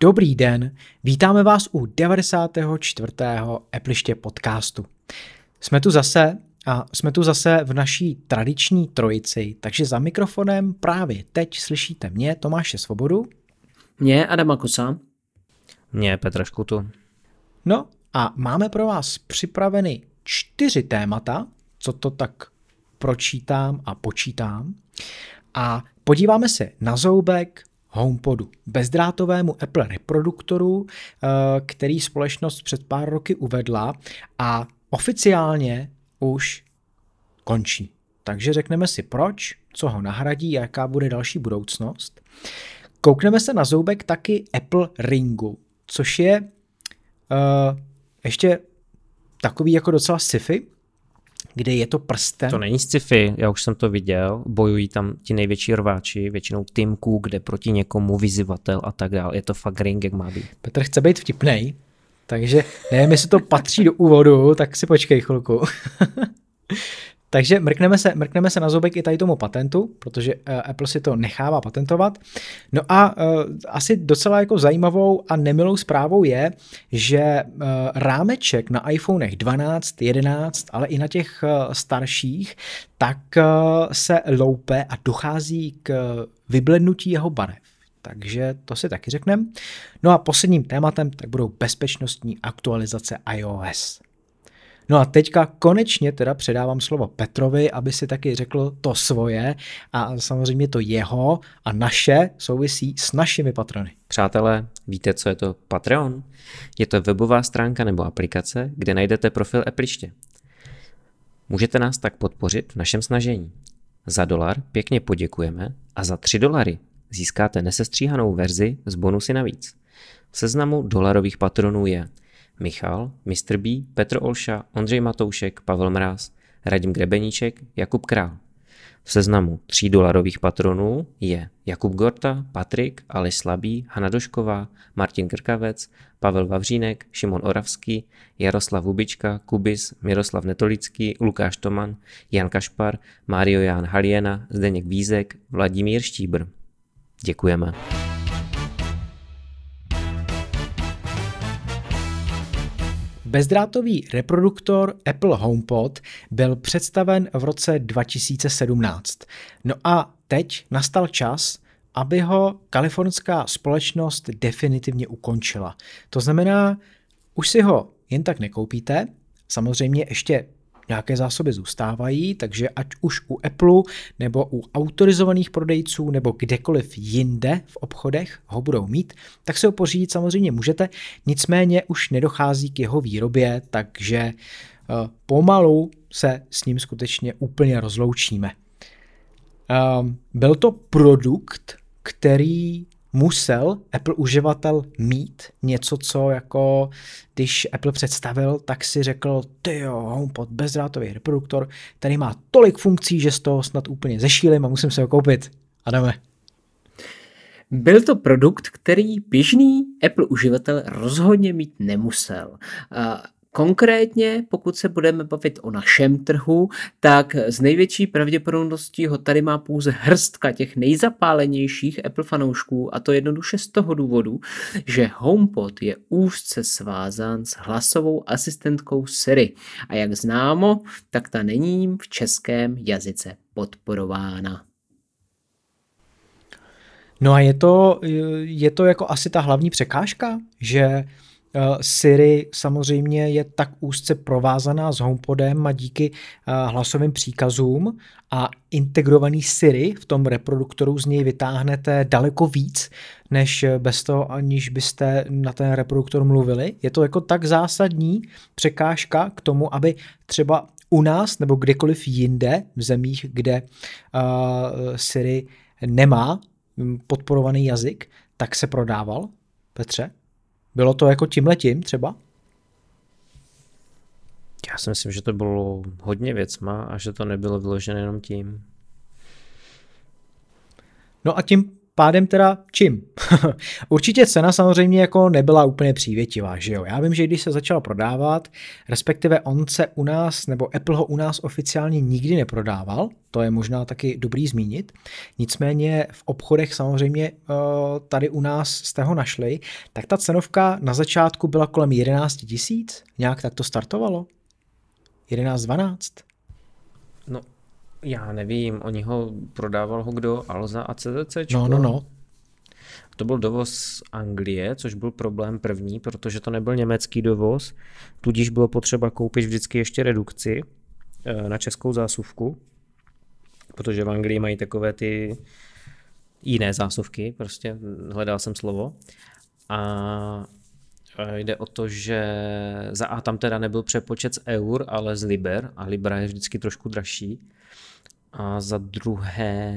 Dobrý den, vítáme vás u 94. Epliště podcastu. Jsme tu zase a jsme tu zase v naší tradiční trojici, takže za mikrofonem právě teď slyšíte mě, Tomáše Svobodu. Mě, Adama Kusa. Mě, Petra Škutu. No a máme pro vás připraveny čtyři témata, co to tak pročítám a počítám. A podíváme se na zoubek, HomePodu, bezdrátovému Apple reproduktoru, eh, který společnost před pár roky uvedla a oficiálně už končí. Takže řekneme si proč, co ho nahradí jaká bude další budoucnost. Koukneme se na zoubek taky Apple Ringu, což je uh, ještě takový jako docela sci-fi, kde je to prsten. To není sci-fi, já už jsem to viděl, bojují tam ti největší rváči, většinou Tim Cook, kde proti někomu vyzývatel a tak dále. Je to fakt ring, jak má být. Petr chce být vtipnej, takže nevím, jestli to patří do úvodu, tak si počkej chvilku. Takže mrkneme se, mrkneme se na zobek i tady tomu patentu, protože uh, Apple si to nechává patentovat. No a uh, asi docela jako zajímavou a nemilou zprávou je, že uh, rámeček na iPhonech 12, 11, ale i na těch starších, tak se loupe a dochází k vyblednutí jeho barev. Takže to si taky řekneme. No a posledním tématem tak budou bezpečnostní aktualizace iOS. No a teďka konečně teda předávám slovo Petrovi, aby si taky řekl to svoje a samozřejmě to jeho a naše souvisí s našimi patrony. Přátelé, víte, co je to Patreon? Je to webová stránka nebo aplikace, kde najdete profil Appliště. Můžete nás tak podpořit v našem snažení. Za dolar pěkně poděkujeme a za 3 dolary získáte nesestříhanou verzi s bonusy navíc. V seznamu dolarových patronů je Michal, Mr. B, Petr Olša, Ondřej Matoušek, Pavel Mráz, Radim Grebeníček, Jakub Král. V seznamu 3 dolarových patronů je Jakub Gorta, Patrik, Aleš Slabý, Hana Došková, Martin Krkavec, Pavel Vavřínek, Šimon Oravský, Jaroslav Hubička, Kubis, Miroslav Netolický, Lukáš Toman, Jan Kašpar, Mario Jan Haliena, Zdeněk Vízek, Vladimír Štíbr. Děkujeme. Bezdrátový reproduktor Apple HomePod byl představen v roce 2017. No a teď nastal čas, aby ho kalifornská společnost definitivně ukončila. To znamená, už si ho jen tak nekoupíte, samozřejmě ještě nějaké zásoby zůstávají, takže ať už u Apple nebo u autorizovaných prodejců nebo kdekoliv jinde v obchodech ho budou mít, tak se ho pořídit samozřejmě můžete, nicméně už nedochází k jeho výrobě, takže eh, pomalu se s ním skutečně úplně rozloučíme. Ehm, byl to produkt, který musel Apple uživatel mít něco, co jako když Apple představil, tak si řekl, ty jo, HomePod bezdrátový reproduktor, který má tolik funkcí, že z toho snad úplně zešílim a musím se ho koupit. Adame. Byl to produkt, který běžný Apple uživatel rozhodně mít nemusel. Konkrétně, pokud se budeme bavit o našem trhu, tak s největší pravděpodobností ho tady má pouze hrstka těch nejzapálenějších Apple fanoušků a to jednoduše z toho důvodu, že HomePod je úzce svázán s hlasovou asistentkou Siri a jak známo, tak ta není v českém jazyce podporována. No a je to, je to jako asi ta hlavní překážka, že Siri samozřejmě je tak úzce provázaná s HomePodem a díky eh, hlasovým příkazům a integrovaný Siri v tom reproduktoru z něj vytáhnete daleko víc, než bez toho, aniž byste na ten reproduktor mluvili. Je to jako tak zásadní překážka k tomu, aby třeba u nás nebo kdekoliv jinde v zemích, kde uh, Siri nemá hm, podporovaný jazyk, tak se prodával, Petře? Bylo to jako tímhletím třeba? Já si myslím, že to bylo hodně věcma a že to nebylo vyložené jenom tím. No a tím pádem teda čím? Určitě cena samozřejmě jako nebyla úplně přívětivá, že jo? Já vím, že když se začal prodávat, respektive on se u nás, nebo Apple ho u nás oficiálně nikdy neprodával, to je možná taky dobrý zmínit. Nicméně v obchodech samozřejmě eh, tady u nás jste ho našli, tak ta cenovka na začátku byla kolem 11 tisíc, nějak tak to startovalo? 11-12? No, já nevím, oni ho prodával ho kdo, Alza a CZC? No, no, no. To byl dovoz z Anglie, což byl problém první, protože to nebyl německý dovoz, tudíž bylo potřeba koupit vždycky ještě redukci eh, na českou zásuvku, protože v Anglii mají takové ty jiné zásuvky, prostě hledal jsem slovo. A jde o to, že za A tam teda nebyl přepočet z eur, ale z liber a libra je vždycky trošku dražší. A za druhé,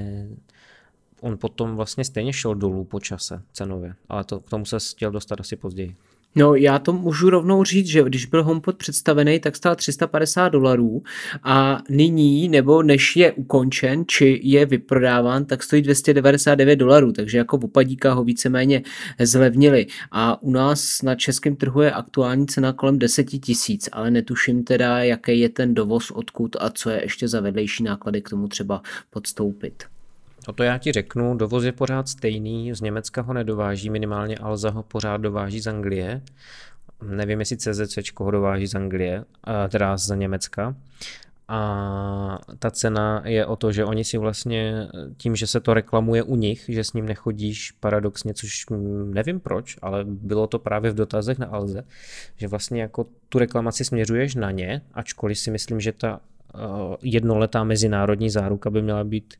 on potom vlastně stejně šel dolů po čase cenově, ale to, k tomu se chtěl dostat asi později. No já to můžu rovnou říct, že když byl HomePod představený, tak stál 350 dolarů a nyní, nebo než je ukončen, či je vyprodáván, tak stojí 299 dolarů, takže jako opadíka ho víceméně zlevnili. A u nás na českém trhu je aktuální cena kolem 10 tisíc, ale netuším teda, jaký je ten dovoz, odkud a co je ještě za vedlejší náklady k tomu třeba podstoupit. No to já ti řeknu, dovoz je pořád stejný, z Německa ho nedováží, minimálně Alza ho pořád dováží z Anglie. Nevím, jestli CZC ho dováží z Anglie, teda z Německa. A ta cena je o to, že oni si vlastně tím, že se to reklamuje u nich, že s ním nechodíš paradoxně, což nevím proč, ale bylo to právě v dotazech na Alze, že vlastně jako tu reklamaci směřuješ na ně, ačkoliv si myslím, že ta jednoletá mezinárodní záruka by měla být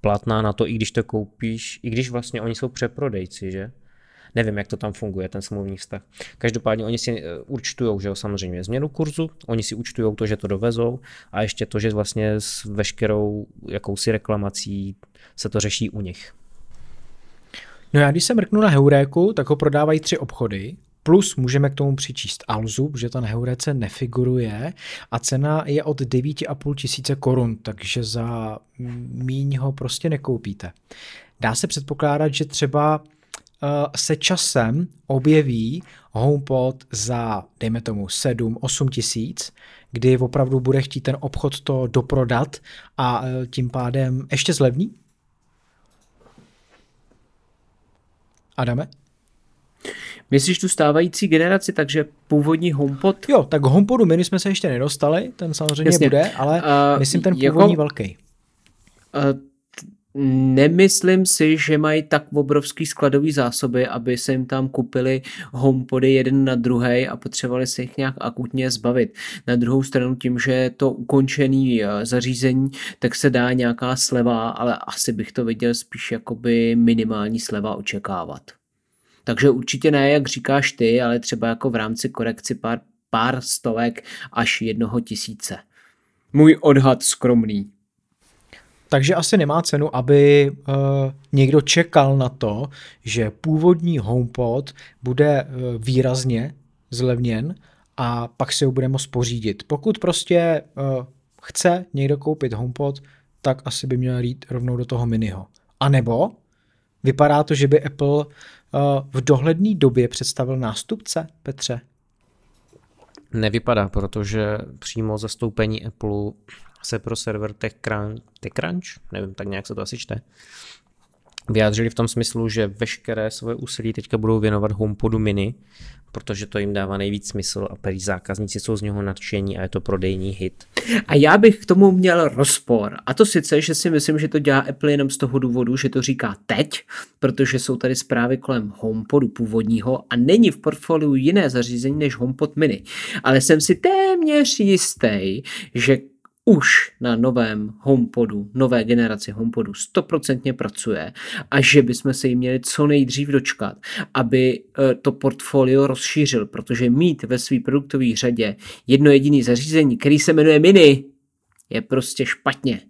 platná na to, i když to koupíš, i když vlastně oni jsou přeprodejci, že? Nevím, jak to tam funguje, ten smluvní vztah. Každopádně oni si eh, účtují, že jo, samozřejmě změnu kurzu, oni si účtují to, že to dovezou a ještě to, že vlastně s veškerou jakousi reklamací se to řeší u nich. No já když se mrknu na Heuréku, tak ho prodávají tři obchody Plus můžeme k tomu přičíst Alzu, protože ta na Heurece nefiguruje a cena je od 9,5 tisíce korun, takže za míň ho prostě nekoupíte. Dá se předpokládat, že třeba uh, se časem objeví HomePod za, dejme tomu, 7-8 tisíc, kdy opravdu bude chtít ten obchod to doprodat a uh, tím pádem ještě zlevní? Adame? Myslíš tu stávající generaci, takže původní HomePod? Jo, tak HomePodu mini jsme se ještě nedostali, ten samozřejmě Jasně. bude, ale uh, myslím ten jako- původní jako, velký. Uh, Nemyslím si, že mají tak obrovský skladový zásoby, aby se jim tam kupili homepody jeden na druhý a potřebovali se jich nějak akutně zbavit. Na druhou stranu tím, že je to ukončený zařízení, tak se dá nějaká sleva, ale asi bych to viděl spíš jakoby minimální sleva očekávat. Takže určitě ne, jak říkáš ty, ale třeba jako v rámci korekci pár, pár stovek až jednoho tisíce. Můj odhad skromný. Takže asi nemá cenu, aby uh, někdo čekal na to, že původní HomePod bude uh, výrazně zlevněn a pak si ho bude moct pořídit. Pokud prostě uh, chce někdo koupit HomePod, tak asi by měl jít rovnou do toho miniho. A nebo vypadá to, že by Apple v dohledné době představil nástupce, Petře? Nevypadá, protože přímo zastoupení Apple se pro server TechCrunch, TechCrunch, nevím, tak nějak se to asi čte, vyjádřili v tom smyslu, že veškeré své úsilí teďka budou věnovat HomePodu mini, protože to jim dává nejvíc smysl a prý zákazníci jsou z něho nadšení a je to prodejní hit. A já bych k tomu měl rozpor. A to sice, že si myslím, že to dělá Apple jenom z toho důvodu, že to říká teď, protože jsou tady zprávy kolem HomePodu původního a není v portfoliu jiné zařízení než HomePod mini. Ale jsem si téměř jistý, že už na novém HomePodu, nové generaci HomePodu stoprocentně pracuje a že bychom se jí měli co nejdřív dočkat, aby e, to portfolio rozšířil, protože mít ve své produktové řadě jedno jediné zařízení, který se jmenuje Mini, je prostě špatně.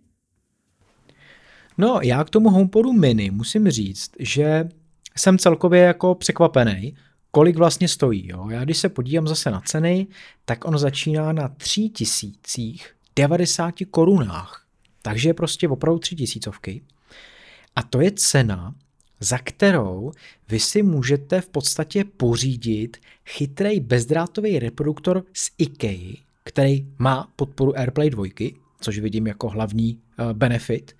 No, já k tomu HomePodu Mini musím říct, že jsem celkově jako překvapený, kolik vlastně stojí. Jo? Já když se podívám zase na ceny, tak on začíná na tři tisících 90 korunách. Takže prostě opravdu tři tisícovky. A to je cena za kterou vy si můžete v podstatě pořídit chytrý bezdrátový reproduktor z IKEA, který má podporu AirPlay 2, což vidím jako hlavní uh, benefit,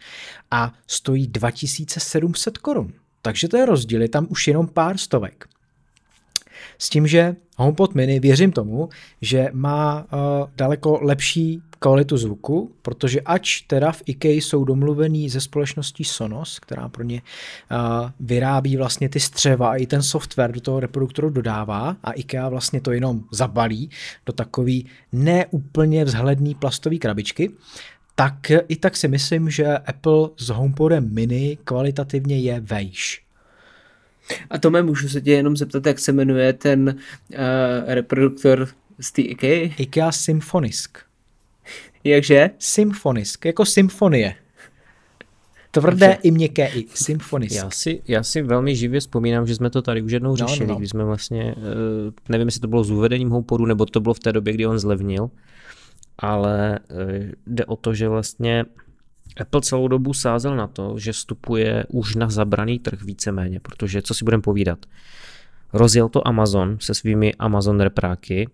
a stojí 2700 korun. Takže to je rozdíl, je tam už jenom pár stovek. S tím, že HomePod mini věřím tomu, že má uh, daleko lepší kvalitu zvuku, protože ač teda v IKEA jsou domluvení ze společností Sonos, která pro ně uh, vyrábí vlastně ty střeva a i ten software do toho reproduktoru dodává a IKEA vlastně to jenom zabalí do takový neúplně vzhledný plastový krabičky, tak i tak si myslím, že Apple s HomePodem mini kvalitativně je vejš. A Tome, můžu se tě jenom zeptat, jak se jmenuje ten uh, reproduktor z té IKEA? IKEA Symfonisk. Jakže? Symfonisk, jako symfonie. Tvrdé Dobře. i měkké i. Symfonisk. Já si, já si velmi živě vzpomínám, že jsme to tady už jednou řešili, no, no. když jsme vlastně, uh, nevím, jestli to bylo s uvedením HomePodu, nebo to bylo v té době, kdy on zlevnil, ale uh, jde o to, že vlastně Apple celou dobu sázel na to, že vstupuje už na zabraný trh víceméně, protože co si budeme povídat, rozjel to Amazon se svými Amazon repráky,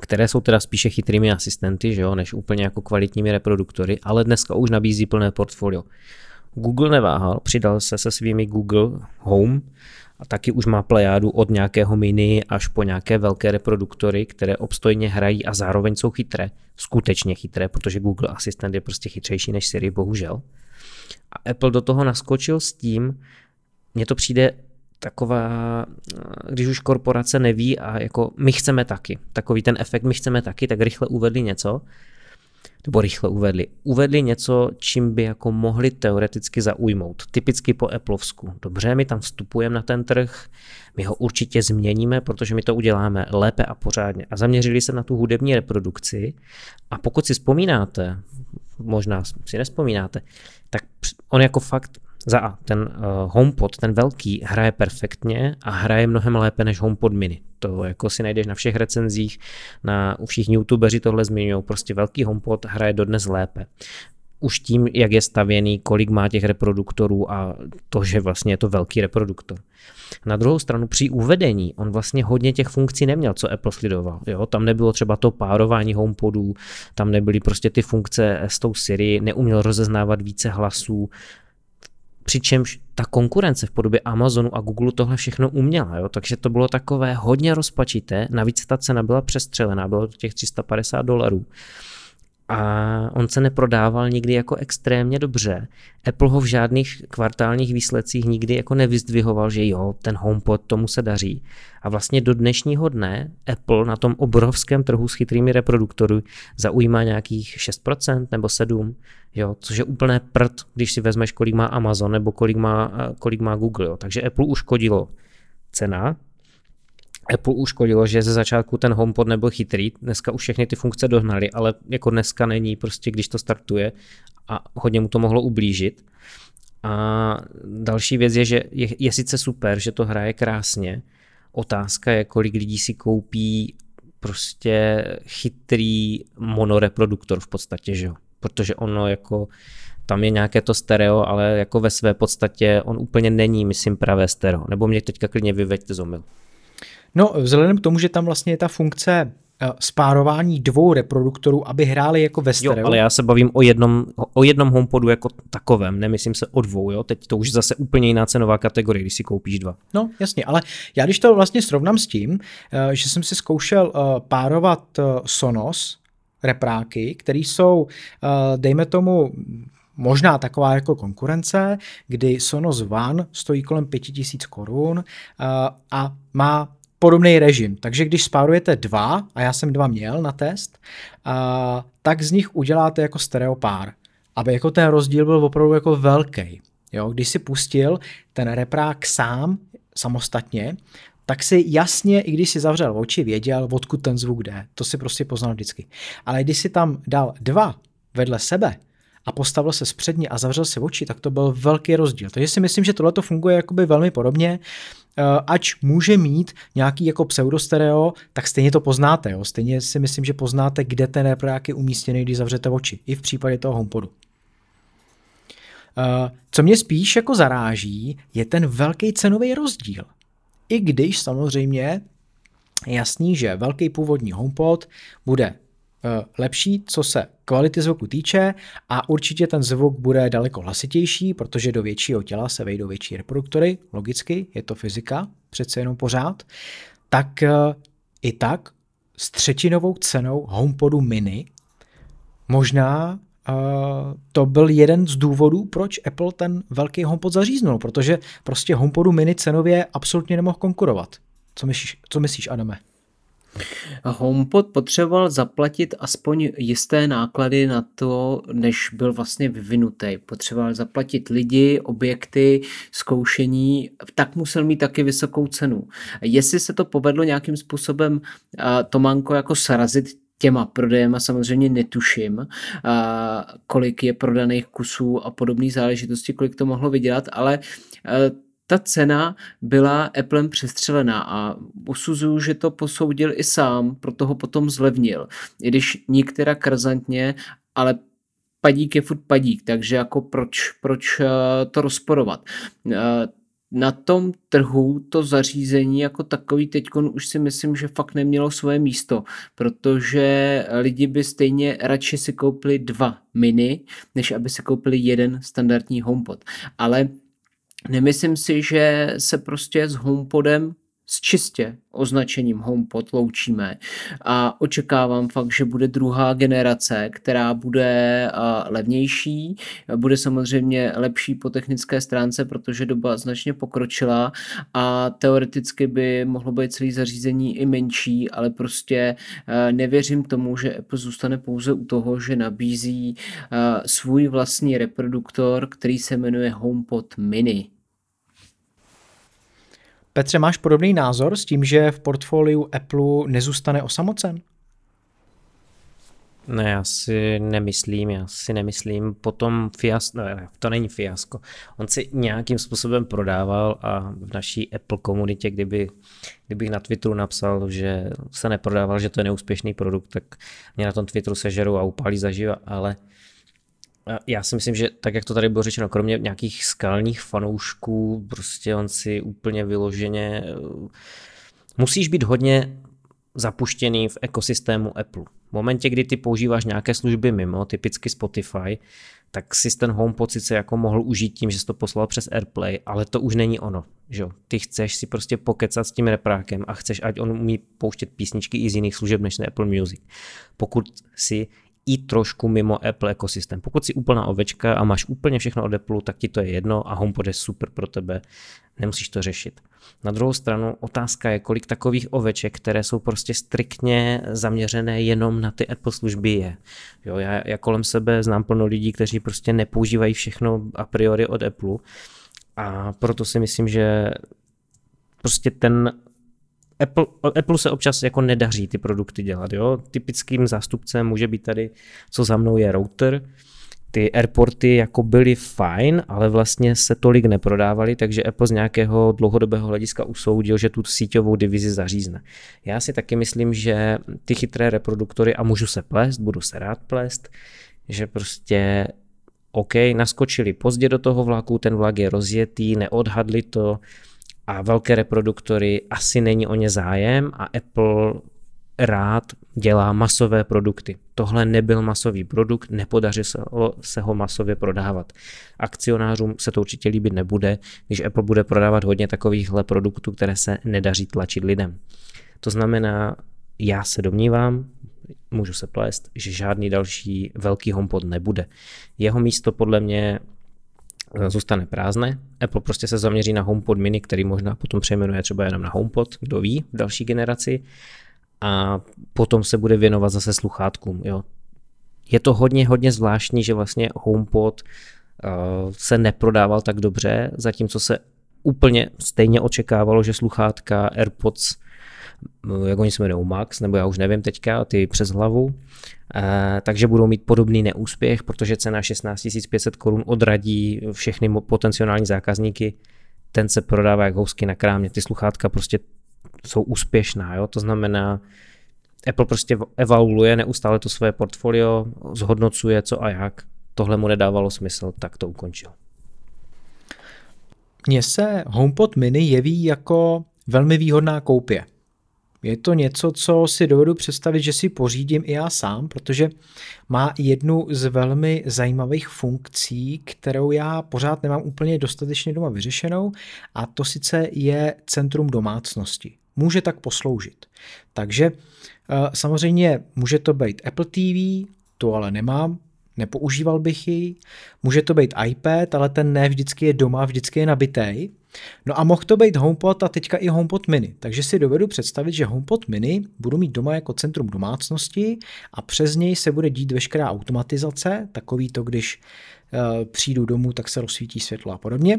které jsou teda spíše chytrými asistenty, že jo, než úplně jako kvalitními reproduktory, ale dneska už nabízí plné portfolio. Google neváhal, přidal se se svými Google Home a taky už má plejádu od nějakého mini až po nějaké velké reproduktory, které obstojně hrají a zároveň jsou chytré, skutečně chytré, protože Google Assistant je prostě chytřejší než Siri, bohužel. A Apple do toho naskočil s tím, mně to přijde taková, když už korporace neví a jako my chceme taky, takový ten efekt my chceme taky, tak rychle uvedli něco, nebo rychle uvedli. Uvedli něco, čím by jako mohli teoreticky zaujmout. Typicky po Appleovsku. Dobře, my tam vstupujeme na ten trh, my ho určitě změníme, protože my to uděláme lépe a pořádně. A zaměřili se na tu hudební reprodukci. A pokud si vzpomínáte, možná si nespomínáte, tak on jako fakt za A, ten uh, HomePod, ten velký, hraje perfektně a hraje mnohem lépe než HomePod mini. To jako si najdeš na všech recenzích, na, u všichni youtubeři tohle zmiňují, prostě velký HomePod hraje dodnes lépe už tím, jak je stavěný, kolik má těch reproduktorů a to, že vlastně je to velký reproduktor. Na druhou stranu při uvedení on vlastně hodně těch funkcí neměl, co Apple slidoval. Jo? Tam nebylo třeba to párování HomePodů, tam nebyly prostě ty funkce s tou Siri, neuměl rozeznávat více hlasů, Přičemž ta konkurence v podobě Amazonu a Google tohle všechno uměla, jo? takže to bylo takové hodně rozpačité, navíc ta cena byla přestřelená, bylo to těch 350 dolarů a on se neprodával nikdy jako extrémně dobře. Apple ho v žádných kvartálních výsledcích nikdy jako nevyzdvihoval, že jo, ten HomePod tomu se daří. A vlastně do dnešního dne Apple na tom obrovském trhu s chytrými reproduktory zaujímá nějakých 6% nebo 7%, jo, což je úplné prd, když si vezmeš, kolik má Amazon nebo kolik má, kolik má Google. Jo. Takže Apple uškodilo cena, Apple uškodilo, že ze začátku ten HomePod nebyl chytrý, dneska už všechny ty funkce dohnali, ale jako dneska není prostě, když to startuje a hodně mu to mohlo ublížit. A další věc je, že je, je sice super, že to hraje krásně, otázka je, kolik lidí si koupí prostě chytrý monoreproduktor v podstatě, že jo? Protože ono jako tam je nějaké to stereo, ale jako ve své podstatě on úplně není, myslím, pravé stereo. Nebo mě teďka klidně vyveďte z omyl. No, vzhledem k tomu, že tam vlastně je ta funkce eh, spárování dvou reproduktorů, aby hráli jako ve stereo. Jo, ale já se bavím o jednom, o jednom HomePodu jako takovém, nemyslím se o dvou, jo, teď to už zase úplně jiná cenová kategorie, když si koupíš dva. No, jasně, ale já když to vlastně srovnám s tím, eh, že jsem si zkoušel eh, párovat Sonos repráky, které jsou, dejme tomu, možná taková jako konkurence, kdy Sonos One stojí kolem 5000 korun a má podobný režim. Takže když spárujete dva, a já jsem dva měl na test, a, tak z nich uděláte jako stereo pár, aby jako ten rozdíl byl opravdu jako velký. Jo, když si pustil ten reprák sám, samostatně, tak si jasně, i když si zavřel oči, věděl, odkud ten zvuk jde. To si prostě poznal vždycky. Ale když si tam dal dva vedle sebe a postavil se zpředně a zavřel si oči, tak to byl velký rozdíl. Takže si myslím, že tohle to funguje jakoby velmi podobně. Eh, ač může mít nějaký jako pseudostereo, tak stejně to poznáte. Jo? Stejně si myslím, že poznáte, kde ten reprák je umístěný, když zavřete oči. I v případě toho HomePodu. co mě spíš jako zaráží, je ten velký cenový rozdíl. I když samozřejmě je jasný, že velký původní HomePod bude Eh, lepší, co se kvality zvuku týče a určitě ten zvuk bude daleko hlasitější, protože do většího těla se vejdou větší reproduktory, logicky, je to fyzika, přece jenom pořád, tak eh, i tak s třetinovou cenou HomePodu mini možná uh, to byl jeden z důvodů, proč Apple ten velký HomePod zaříznul, protože prostě HomePodu mini cenově absolutně nemohl konkurovat. Co myslíš, co myslíš Adame? HomePod potřeboval zaplatit aspoň jisté náklady na to, než byl vlastně vyvinutý. Potřeboval zaplatit lidi, objekty, zkoušení, tak musel mít taky vysokou cenu. Jestli se to povedlo nějakým způsobem Tománko jako sarazit těma prodejema samozřejmě netuším, kolik je prodaných kusů a podobné záležitosti, kolik to mohlo vydělat, ale ta cena byla Applem přestřelená a usuzuju, že to posoudil i sám, proto ho potom zlevnil. I když některá krzantně, ale padík je furt padík, takže jako proč, proč eh, to rozporovat. Eh, na tom trhu to zařízení jako takový teď už si myslím, že fakt nemělo svoje místo, protože lidi by stejně radši si koupili dva mini, než aby si koupili jeden standardní HomePod. Ale Nemyslím si, že se prostě s HomePodem s čistě označením HomePod loučíme a očekávám fakt, že bude druhá generace, která bude levnější, bude samozřejmě lepší po technické stránce, protože doba značně pokročila a teoreticky by mohlo být celý zařízení i menší, ale prostě nevěřím tomu, že Apple zůstane pouze u toho, že nabízí svůj vlastní reproduktor, který se jmenuje HomePod Mini. Petře, máš podobný názor s tím, že v portfoliu Apple nezůstane osamocen? Ne, já si nemyslím, já si nemyslím. Potom fiasko, ne, to není fiasko. On si nějakým způsobem prodával a v naší Apple komunitě, kdyby, kdybych na Twitteru napsal, že se neprodával, že to je neúspěšný produkt, tak mě na tom Twitteru sežerou a upálí zaživa, ale uh, já si myslím, že tak, jak to tady bylo řečeno, kromě nějakých skalních fanoušků, prostě on si úplně vyloženě... Eh, musíš být hodně zapuštěný v ekosystému Apple. V momentě, kdy ty používáš nějaké služby mimo, typicky Spotify, tak si ten HomePod sice jako mohl užít tím, že jsi to poslal přes AirPlay, ale to už není ono. Že? Ty chceš si prostě pokecat s tím reprákem a chceš, ať on umí pouštět písničky i z jiných služeb než na Apple Music. Pokud si i trošku mimo Apple ekosystém. Pokud si úplná ovečka a máš úplně všechno od Apple, tak ti to je jedno a HomePod je super pro tebe, nemusíš to řešit. Na druhou stranu otázka je, kolik takových oveček, které jsou prostě striktně zaměřené jenom na ty Apple služby je. Jo, já, já kolem sebe znám plno lidí, kteří prostě nepoužívají všechno a priori od Apple a proto si myslím, že prostě ten Apple, Apple se občas jako nedaří ty produkty dělat. Jo? Typickým zástupcem může být tady, co za mnou je router. Ty airporty jako byly fajn, ale vlastně se tolik neprodávaly, takže Apple z nějakého dlouhodobého hlediska usoudil, že tu síťovou divizi zařízne. Já si taky myslím, že ty chytré reproduktory, a můžu se plést, budu se rád plést, že prostě OK, naskočili pozdě do toho vlaku, ten vlak je rozjetý, neodhadli to, a velké reproduktory asi není o ně zájem a Apple rád dělá masové produkty. Tohle nebyl masový produkt, nepodaří se ho, masově prodávat. Akcionářům se to určitě líbit nebude, když Apple bude prodávat hodně takovýchhle produktů, které se nedaří tlačit lidem. To znamená, já se domnívám, můžu se plést, že žádný další velký HomePod nebude. Jeho místo podle mě zůstane prázdné. Apple prostě se zaměří na HomePod mini, který možná potom přejmenuje třeba jenom na HomePod, kdo ví, v další generaci. A potom se bude věnovat zase sluchátkům. Jo. Je to hodně, hodně zvláštní, že vlastně HomePod uh, se neprodával tak dobře, zatímco se úplně stejně očekávalo, že sluchátka AirPods jak oni se jmenují, Max, nebo já už nevím teďka, ty přes hlavu, e, takže budou mít podobný neúspěch, protože cena 16 500 korun odradí všechny potenciální zákazníky, ten se prodává jak housky na krámě, ty sluchátka prostě jsou úspěšná, jo? to znamená, Apple prostě evaluuje neustále to své portfolio, zhodnocuje co a jak, tohle mu nedávalo smysl, tak to ukončil. mně se HomePod mini jeví jako velmi výhodná koupě. Je to něco, co si dovedu představit, že si pořídím i já sám, protože má jednu z velmi zajímavých funkcí, kterou já pořád nemám úplně dostatečně doma vyřešenou, a to sice je centrum domácnosti. Může tak posloužit. Takže eh, samozřejmě může to být Apple TV, to ale nemám, nepoužíval bych ji. Může to být iPad, ale ten ne vždycky je doma, vždycky je nabitý. No a mohl to být HomePod a teďka i HomePod mini. Takže si dovedu představit, že HomePod mini budu mít doma jako centrum domácnosti a přes něj se bude dít veškerá automatizace, takový to, když uh, přijdu domů, tak se rozsvítí světlo a podobně.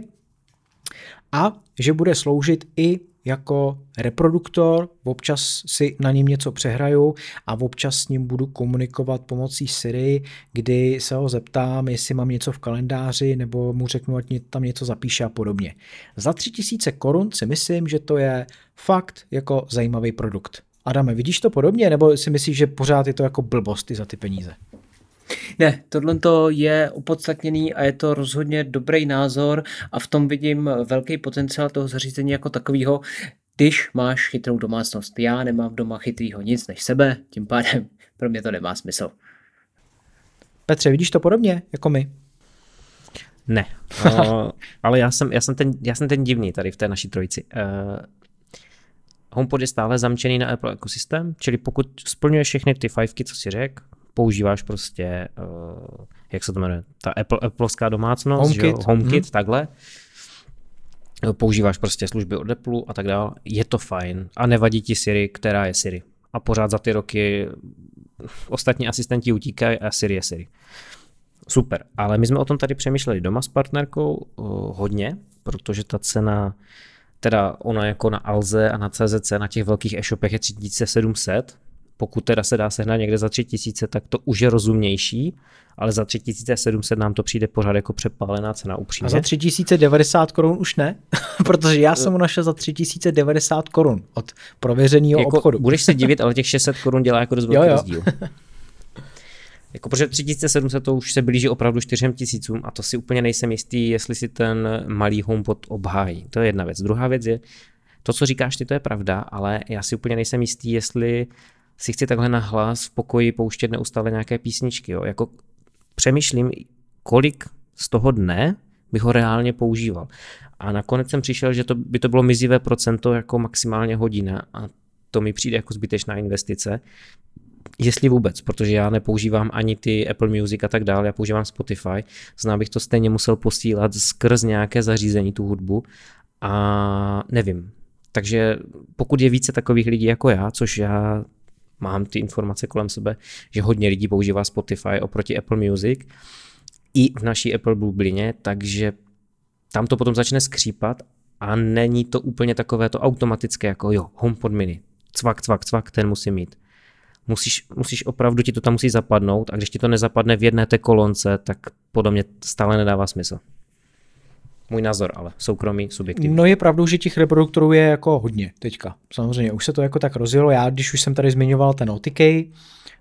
A že bude sloužit i jako reproduktor, občas si na něm něco přehraju a občas s ním budu komunikovat pomocí Siri, kdy se ho zeptám, jestli mám něco v kalendáři, nebo mu řeknu, ať tam něco zapíše a podobně. Za 3000 korun si myslím, že to je fakt jako zajímavý produkt. Adame, vidíš to podobně, nebo si myslíš, že pořád je to jako blbost za ty peníze? Ne, tohle to je opodstatněný a je to rozhodně dobrý názor a v tom vidím velký potenciál toho zařízení jako takového, když máš chytrou domácnost. Já nemám doma chytrýho nic než sebe, tím pádem pro mě to nemá smysl. Petře, vidíš to podobně jako my? Ne, uh, ale já jsem, já, jsem ten, já jsem ten divný tady v té naší trojici. Uh, HomePod je stále zamčený na Apple ekosystém, čili pokud splňuješ všechny ty fivky, co si řekl, používáš prostě, uh, jak se to jmenuje, ta Apple, Appleovská domácnost, HomeKit? HomeKit hmm. takhle, používáš prostě služby od Apple a tak dále, je to fajn a nevadí ti Siri, která je Siri. A pořád za ty roky ostatní asistenti utíkají a Siri je Siri. Super, ale my jsme o tom tady přemýšleli doma s partnerkou uh, hodně, protože ta cena, teda ona jako na Alze a na CZC na těch velkých e-shopech je 3700, pokud teda se dá sehnat někde za 3000, tak to už je rozumnější, ale za 3700 nám to přijde pořád jako přepálená cena upřímně. A za 3090 korun už ne? Protože já jsem ho našel za 3090 korun od prověřeného jako, obchodu. Budeš se divit, ale těch 600 korun dělá jako dost velký rozdíl. Jako protože 3700 to už se blíží opravdu 4000 a to si úplně nejsem jistý, jestli si ten malý HomePod obhájí. To je jedna věc. Druhá věc je, to, co říkáš ty, to je pravda, ale já si úplně nejsem jistý, jestli si chci takhle na hlas v pokoji pouštět neustále nějaké písničky. Jo. Jako přemýšlím, kolik z toho dne bych ho reálně používal. A nakonec jsem přišel, že to by to bylo mizivé procento jako maximálně hodina a to mi přijde jako zbytečná investice. Jestli vůbec, protože já nepoužívám ani ty Apple Music a tak dále, já používám Spotify, znám bych to stejně musel posílat skrz nějaké zařízení, tu hudbu a nevím. Takže pokud je více takových lidí jako já, což já mám ty informace kolem sebe, že hodně lidí používá Spotify oproti Apple Music i v naší Apple bublině, takže tam to potom začne skřípat a není to úplně takové to automatické, jako jo, HomePod mini, cvak, cvak, cvak, ten musí mít. Musíš, musíš opravdu ti to tam musí zapadnout a když ti to nezapadne v jedné té kolonce, tak podle mě stále nedává smysl. Můj názor, ale soukromý, subjektivní. No je pravdou, že těch reproduktorů je jako hodně teďka. Samozřejmě, už se to jako tak rozjelo. Já, když už jsem tady zmiňoval ten OTK,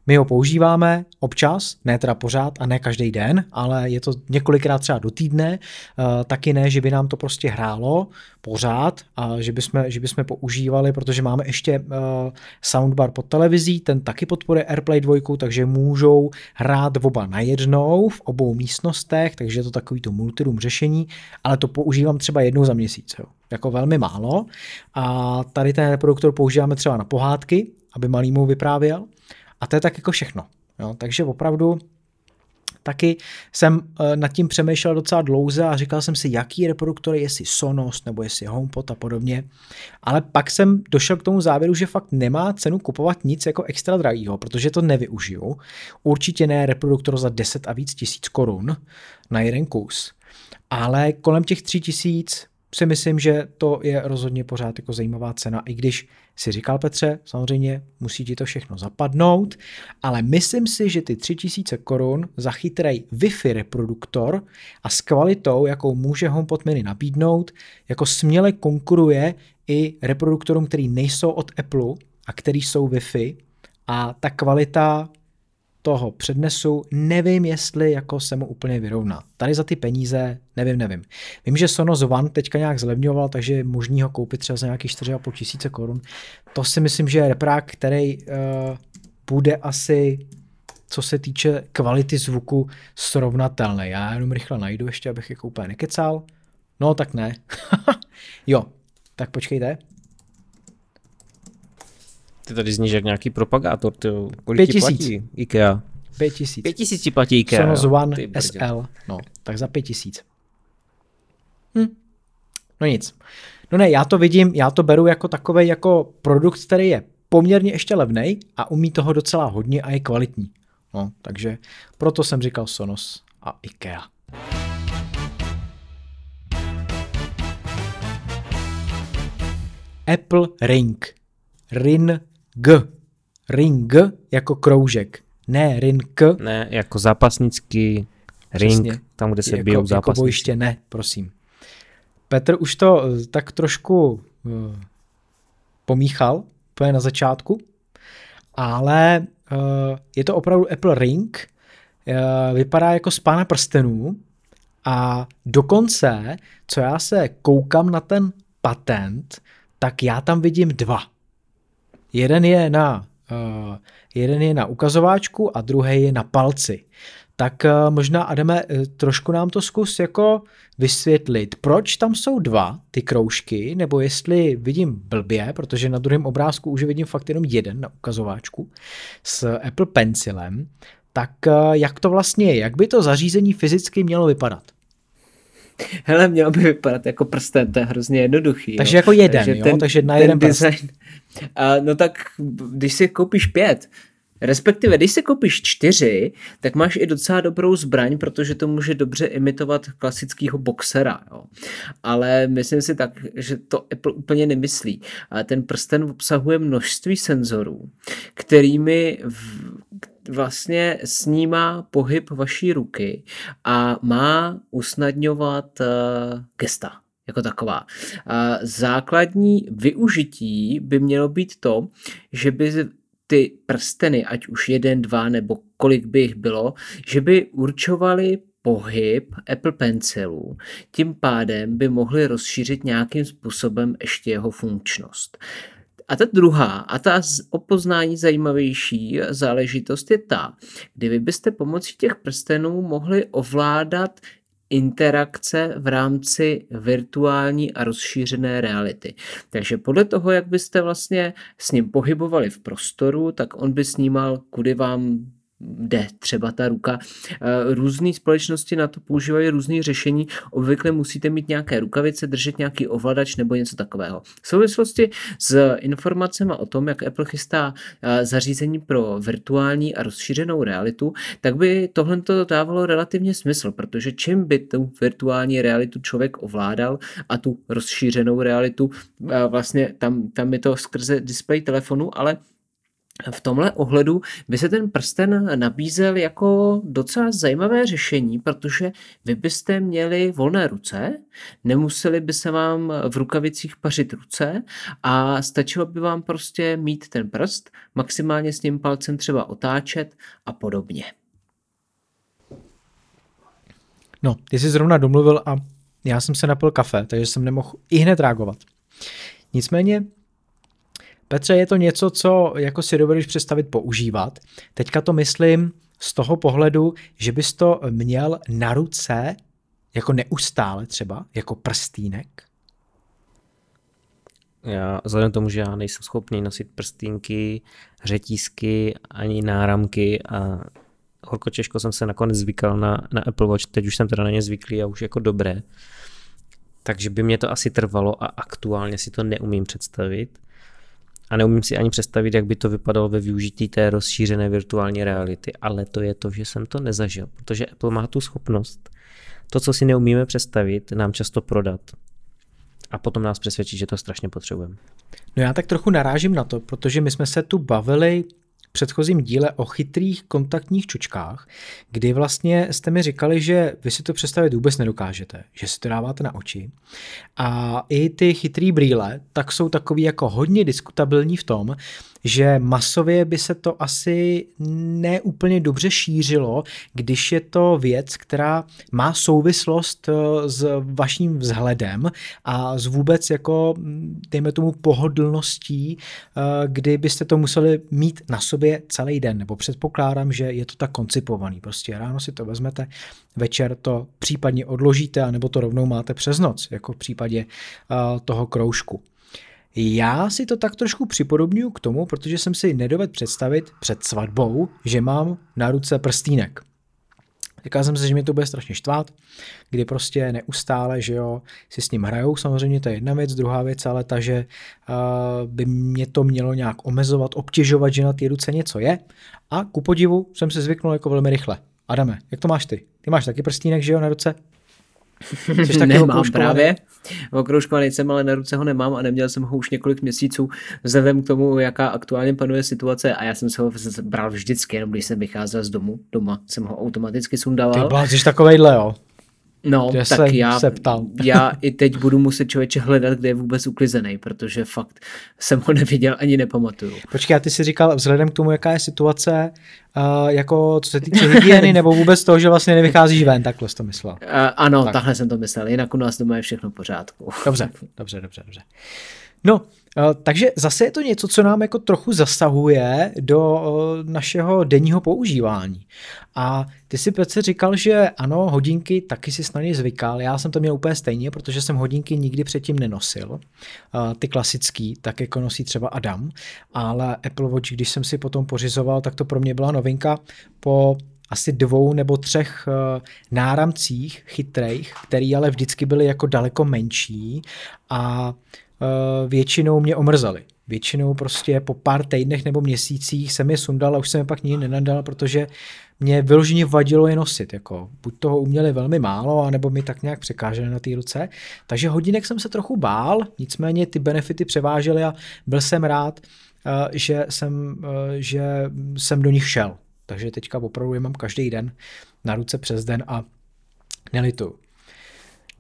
my ho používáme občas, ne teda pořád a ne každý den, ale je to několikrát třeba do týdne, uh, taky ne, že by nám to prostě hrálo pořád a že bychom, že bychom používali, protože máme ještě uh, soundbar pod televizí, ten taky podporuje AirPlay 2, takže můžou hrát oba najednou v obou místnostech, takže je to takový to multiroom řešení, ale to používám třeba jednou za měsíc, jo. jako velmi málo a tady ten reproduktor používáme třeba na pohádky, aby malýmu vyprávěl a to je tak jako všechno. Jo? Takže opravdu taky jsem eh, nad tím přemýšlel docela dlouze a říkal jsem si, jaký reproduktor, jestli Sonos nebo jestli HomePod a podobně. Ale pak jsem došel k tomu závěru, že fakt nemá cenu kupovat nic jako extra drahýho, protože to nevyužiju. Určitě ne reproduktor za 10 a víc tisíc korun na jeden kus. Ale kolem těch 3 tisíc si myslím, že to je rozhodně pořád jako zajímavá cena, i když si říkal Petře, samozřejmě musí ti to všechno zapadnout, ale myslím si, že ty 3000 korun za chytrý Wi-Fi reproduktor a s kvalitou, jakou může HomePod mini nabídnout, jako směle konkuruje i reproduktorům, který nejsou od Apple a který jsou Wi-Fi a ta kvalita toho přednesu, nevím, jestli jako se mu úplně vyrovná. Tady za ty peníze, nevím, nevím. Vím, že Sonos One teďka nějak zlevňoval, takže je možný ho koupit třeba za nějakých 4,5 tisíce korun. To si myslím, že je reprák, který uh, bude asi co se týče kvality zvuku srovnatelné. Já jenom rychle najdu ještě, abych jako úplně nekecal. No tak ne. jo, tak počkejte. Ty tady zníš jak nějaký propagátor, ty kolik ti platí IKEA? Pět tisíc. Pět tisíc ti platí IKEA. Sonos One SL, no, tak za pět tisíc. Hm. No nic. No ne, já to vidím, já to beru jako takový jako produkt, který je poměrně ještě levný a umí toho docela hodně a je kvalitní. No, takže proto jsem říkal Sonos a IKEA. Apple Ring. Ring. Ring jako kroužek. Ne ring. Ne, jako zápasnický ring, Přesně. tam, kde se jako, bijou zápasníci. Jako bojiště ne, prosím. Petr už to eh, tak trošku uh, pomíchal, úplně na začátku, ale uh, je to opravdu Apple Ring, uh, vypadá jako z pána prstenů a dokonce, co já se koukám na ten patent, tak já tam vidím dva. Jeden je na, uh, jeden je na ukazováčku a druhý je na palci. Tak uh, možná, Adame, trošku nám to zkus jako vysvětlit, proč tam jsou dva ty kroužky, nebo jestli vidím blbě, protože na druhém obrázku už vidím fakt jenom jeden na ukazováčku s Apple Pencilem, tak uh, jak to vlastně je, jak by to zařízení fyzicky mělo vypadat? Hele, mělo by vypadat jako prsten, to je hrozně jednoduchý. Takže jo. jako jeden, takže, jo? Ten, takže na jeden design, prst. A, no tak, když si koupíš pět, Respektive, když si koupíš čtyři, tak máš i docela dobrou zbraň, protože to může dobře imitovat klasického boxera. Jo. Ale myslím si tak, že to Apple úplně nemyslí. A ten prsten obsahuje množství senzorů, kterými v, vlastně snímá pohyb vaší ruky a má usnadňovat uh, gesta jako taková. A základní využití by mělo být to, že by ty prsteny, ať už jeden, dva nebo kolik by jich bylo, že by určovali pohyb Apple Pencilu, tím pádem by mohli rozšířit nějakým způsobem ještě jeho funkčnost. A ta druhá, a ta opoznání zajímavější záležitost je ta, kdy vy byste pomocí těch prstenů mohli ovládat interakce v rámci virtuální a rozšířené reality. Takže podle toho, jak byste vlastně s ním pohybovali v prostoru, tak on by snímal, kudy vám jde třeba ta ruka. Eh, různé společnosti na to používají různé řešení. Obvykle musíte mít nějaké rukavice, držet nějaký ovladač nebo něco takového. V souvislosti s informacemi o tom, jak Apple chystá eh, zařízení pro virtuální a rozšířenou realitu, tak by tohle to dávalo relativně smysl, protože čím by tu virtuální realitu člověk ovládal a tu rozšířenou realitu, eh, vlastně tam, tam je to skrze displej telefonu, ale v tomhle ohledu by se ten prsten nabízel jako docela zajímavé řešení, protože vy byste měli volné ruce, nemuseli by se vám v rukavicích pařit ruce a stačilo by vám prostě mít ten prst, maximálně s tím palcem třeba otáčet a podobně. No, ty jsi zrovna domluvil a já jsem se napil kafe, takže jsem nemohl i hned reagovat. Nicméně Petře, je to něco, co jako si dovedeš představit používat. Teďka to myslím z toho pohledu, že bys to měl na ruce jako neustále třeba, jako prstýnek? Já vzhledem tomu, že já nejsem schopný nosit prstínky, řetízky ani náramky a horko těžko jsem se nakonec zvykal na, na Apple Watch, teď už jsem teda na ně zvyklý a už jako dobré. Takže by mě to asi trvalo a aktuálně si to neumím představit a neumím si ani představit, jak by to vypadalo ve využití té rozšířené virtuální reality, ale to je to, že jsem to nezažil, protože Apple má tu schopnost to, co si neumíme představit, nám často prodat a potom nás přesvědčit, že to strašně potřebujeme. No já tak trochu narážím na to, protože my jsme se tu bavili předchozím díle o chytrých kontaktních čočkách, kdy vlastně jste mi říkali, že vy si to představit vůbec nedokážete, že si to dáváte na oči. A i ty chytrý brýle tak jsou takový jako hodně diskutabilní v tom, že masově by se to asi neúplně dobře šířilo, když je to věc, která má souvislost eh, s vaším vzhledem a s vůbec jako, dejme tomu, pohodlností, eh, kdy byste to museli mít na sobě celý den, nebo předpokládám, že je to tak koncipovaný. Prostě ráno si to vezmete, večer to případně odložíte, anebo to rovnou máte přes noc, jako v případě uh, toho kroužku. Já si to tak trošku připodobňuji k tomu, protože jsem si nedoved představit před svatbou, že mám na ruce prstínek. Říkal jsem si, že mě to bude strašně štvát, kdy prostě neustále, že jo, si s ním hrajou, samozřejmě to je jedna věc, druhá věc, ale ta, že uh, by mě to mělo nějak omezovat, obtěžovat, že na té ruce něco je a ku podivu jsem se zvyknul jako velmi rychle. Adame, jak to máš ty? Ty máš taky prstínek, že jo, na ruce? Jsi taky nemám právě. Okroužkovaný jsem, ale na ruce ho nemám a neměl jsem ho už několik měsíců vzhledem k tomu, jaká aktuálně panuje situace a já jsem se ho bral vždycky, jenom když jsem vycházel z domu, doma jsem ho automaticky sundával. Ty jsi takovejhle, jo? No, Kde tak já, se ptal. já i teď budu muset člověče hledat, kde je vůbec uklizený, protože fakt jsem ho neviděl ani nepamatuju. Počkej, a ty jsi říkal, vzhledem k tomu, jaká je situace, uh, jako co se týče hygieny, nebo vůbec toho, že vlastně nevycházíš ven, takhle jsi to myslel. Uh, ano, tak. takhle jsem to myslel, jinak u nás doma je všechno v pořádku. Dobře, dobře, dobře, dobře. No, Eh, takže zase je to něco, co nám jako trochu zasahuje do eh, našeho denního používání. A ty si přece říkal, že ano, hodinky taky si na ně zvykal. Já jsem to měl úplně stejně, protože jsem hodinky nikdy předtím nenosil. Ty klasický, tak jako nosí třeba Adam. Ale Apple Watch, když jsem si potom pořizoval, tak to pro mě byla novinka po asi dvou nebo třech náramcích chytrých, které ale vždycky byly jako daleko menší a Eh, většinou mě omrzali. Většinou prostě po pár týdnech nebo měsících jsem je sundal a už jsem je pak nikdy nenadal, protože mě vyloženě vadilo je nosit. Jako, buď toho uměli velmi málo, anebo mi tak nějak překáželi na té ruce. Takže hodinek jsem se trochu bál, nicméně ty benefity převážely a byl jsem rád, eh, že jsem, eh, že jsem do nich šel. Takže teďka opravdu je mám každý den na ruce přes den a nelituju.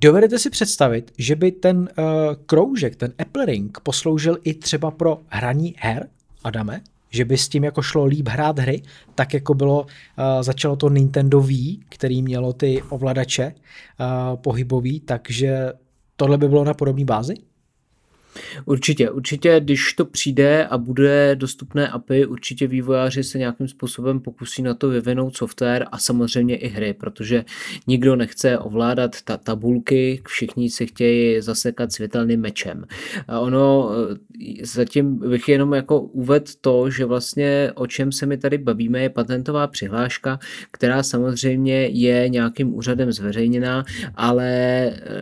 Dovedete si představit, že by ten uh, kroužek, ten Apple Ring, posloužil i třeba pro hraní her, Adame? Že by s tím jako šlo líp hrát hry, tak jako bylo, uh, začalo to Nintendo Wii, který mělo ty ovladače uh, pohybový, takže tohle by bylo na podobné bázi? Určitě, určitě, když to přijde a bude dostupné API, určitě vývojáři se nějakým způsobem pokusí na to vyvinout software a samozřejmě i hry, protože nikdo nechce ovládat ta tabulky, všichni se chtějí zasekat světelným mečem. A ono, e, zatím bych jenom jako uved to, že vlastně o čem se mi tady bavíme je patentová přihláška, která samozřejmě je nějakým úřadem zveřejněná, ale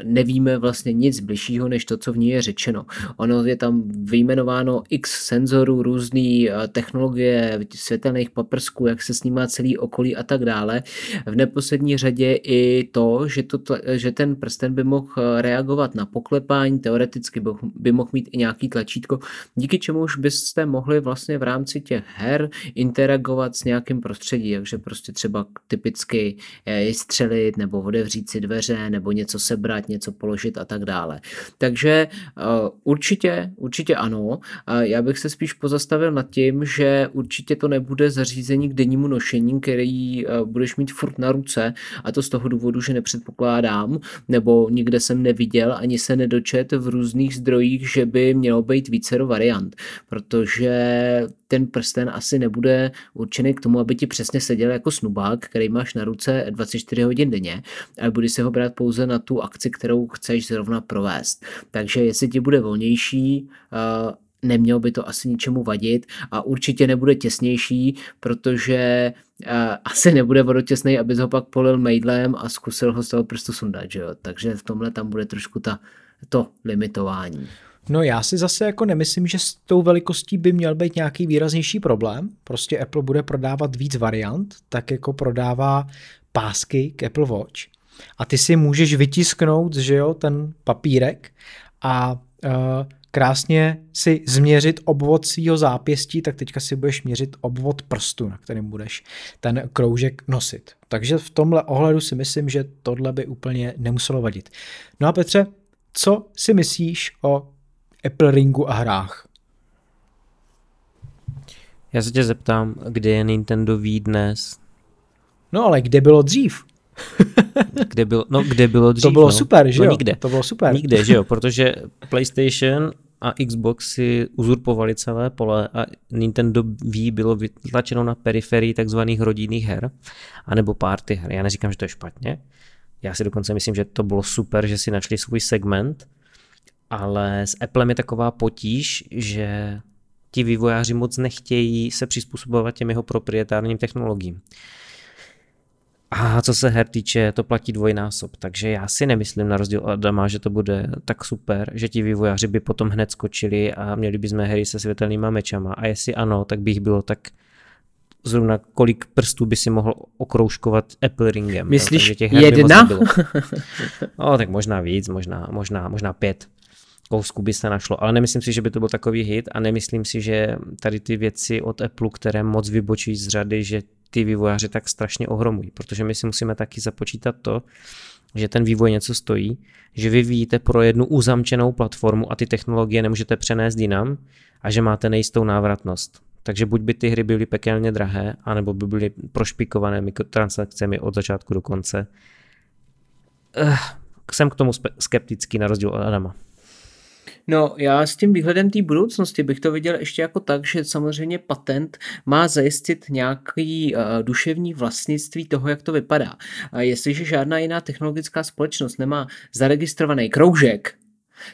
nevíme vlastně nic bližšího, než to, co v ní je řečeno. Ono je tam vyjmenováno x senzorů, různé eh, technologie světelných paprsků, jak se snímá celý okolí a tak dále. V neposlední řadě i to, že, to, že ten prsten by mohl eh, reagovat na poklepání, teoreticky by, mohl mít i nějaký tlačítko, díky čemuž byste mohli vlastně v rámci těch her interagovat s nějakým prostředí, takže prostě třeba typicky je střelit nebo otevřít si dveře nebo něco sebrat, něco položit a tak dále. Takže uh, Určitě, určitě ano. A já bych se spíš pozastavil nad tím, že určitě to nebude zařízení k dennímu nošení, který eh, budeš mít furt na ruce a to z toho důvodu, že nepředpokládám, nebo nikde jsem neviděl, ani se nedočet v různých zdrojích, že by mělo být vícero variant, protože ten prsten asi nebude určený k tomu, aby ti přesně seděl jako snubák, který máš na ruce 24 hodin denně, ale budeš se ho brát pouze na tu akci, kterou chceš zrovna provést. Takže jestli ti bude volnější, nemělo by to asi ničemu vadit a určitě nebude těsnější, protože asi nebude vodotěsný, abys ho pak polil mejdlem a zkusil ho z toho prstu sundat, že jo? takže v tomhle tam bude trošku ta, to limitování. No já si zase jako nemyslím, že s tou velikostí by měl být nějaký výraznější problém. Prostě Apple bude prodávat víc variant, tak jako prodává pásky k Apple Watch. A ty si můžeš vytisknout, že jo, ten papírek a krásně si změřit obvod svého zápěstí, tak teďka si budeš měřit obvod prstu, na kterém budeš ten kroužek nosit. Takže v tomhle ohledu si myslím, že tohle by úplně nemuselo vadit. No a Petře, co si myslíš o Apple Ringu a hrách? Já se tě zeptám, kde je Nintendo Wii dnes? No ale kde bylo dřív? Kde bylo, no kde bylo dřív? To bylo no? super, že no, jo? Nikde. To bylo super. Nikde, že jo, protože PlayStation a Xbox si uzurpovali celé pole a Nintendo Wii bylo vytlačeno na periferii takzvaných rodinných her, anebo party her. Já neříkám, že to je špatně. Já si dokonce myslím, že to bylo super, že si našli svůj segment, ale s Applem je taková potíž, že ti vývojáři moc nechtějí se přizpůsobovat těm jeho proprietárním technologiím. A co se her týče, to platí dvojnásob, takže já si nemyslím na rozdíl od Adama, že to bude tak super, že ti vývojáři by potom hned skočili a měli by jsme hry se světelnýma mečama. A jestli ano, tak bych bylo tak zrovna kolik prstů by si mohl okroužkovat Apple Ringem. Myslíš jo, těch her jedna? By no, tak možná víc, možná, možná, možná pět kousků by se našlo, ale nemyslím si, že by to byl takový hit a nemyslím si, že tady ty věci od Apple, které moc vybočují z řady, že ty vývojáři tak strašně ohromují, protože my si musíme taky započítat to, že ten vývoj něco stojí, že vyvíjíte pro jednu uzamčenou platformu a ty technologie nemůžete přenést jinam a že máte nejistou návratnost. Takže buď by ty hry byly pekelně drahé, anebo by byly prošpikované mikrotransakcemi od začátku do konce. Uh, jsem k tomu skeptický na rozdíl od Adama. No, já s tím výhledem té budoucnosti bych to viděl ještě jako tak, že samozřejmě patent má zajistit nějaký uh, duševní vlastnictví toho, jak to vypadá. A jestliže žádná jiná technologická společnost nemá zaregistrovaný kroužek,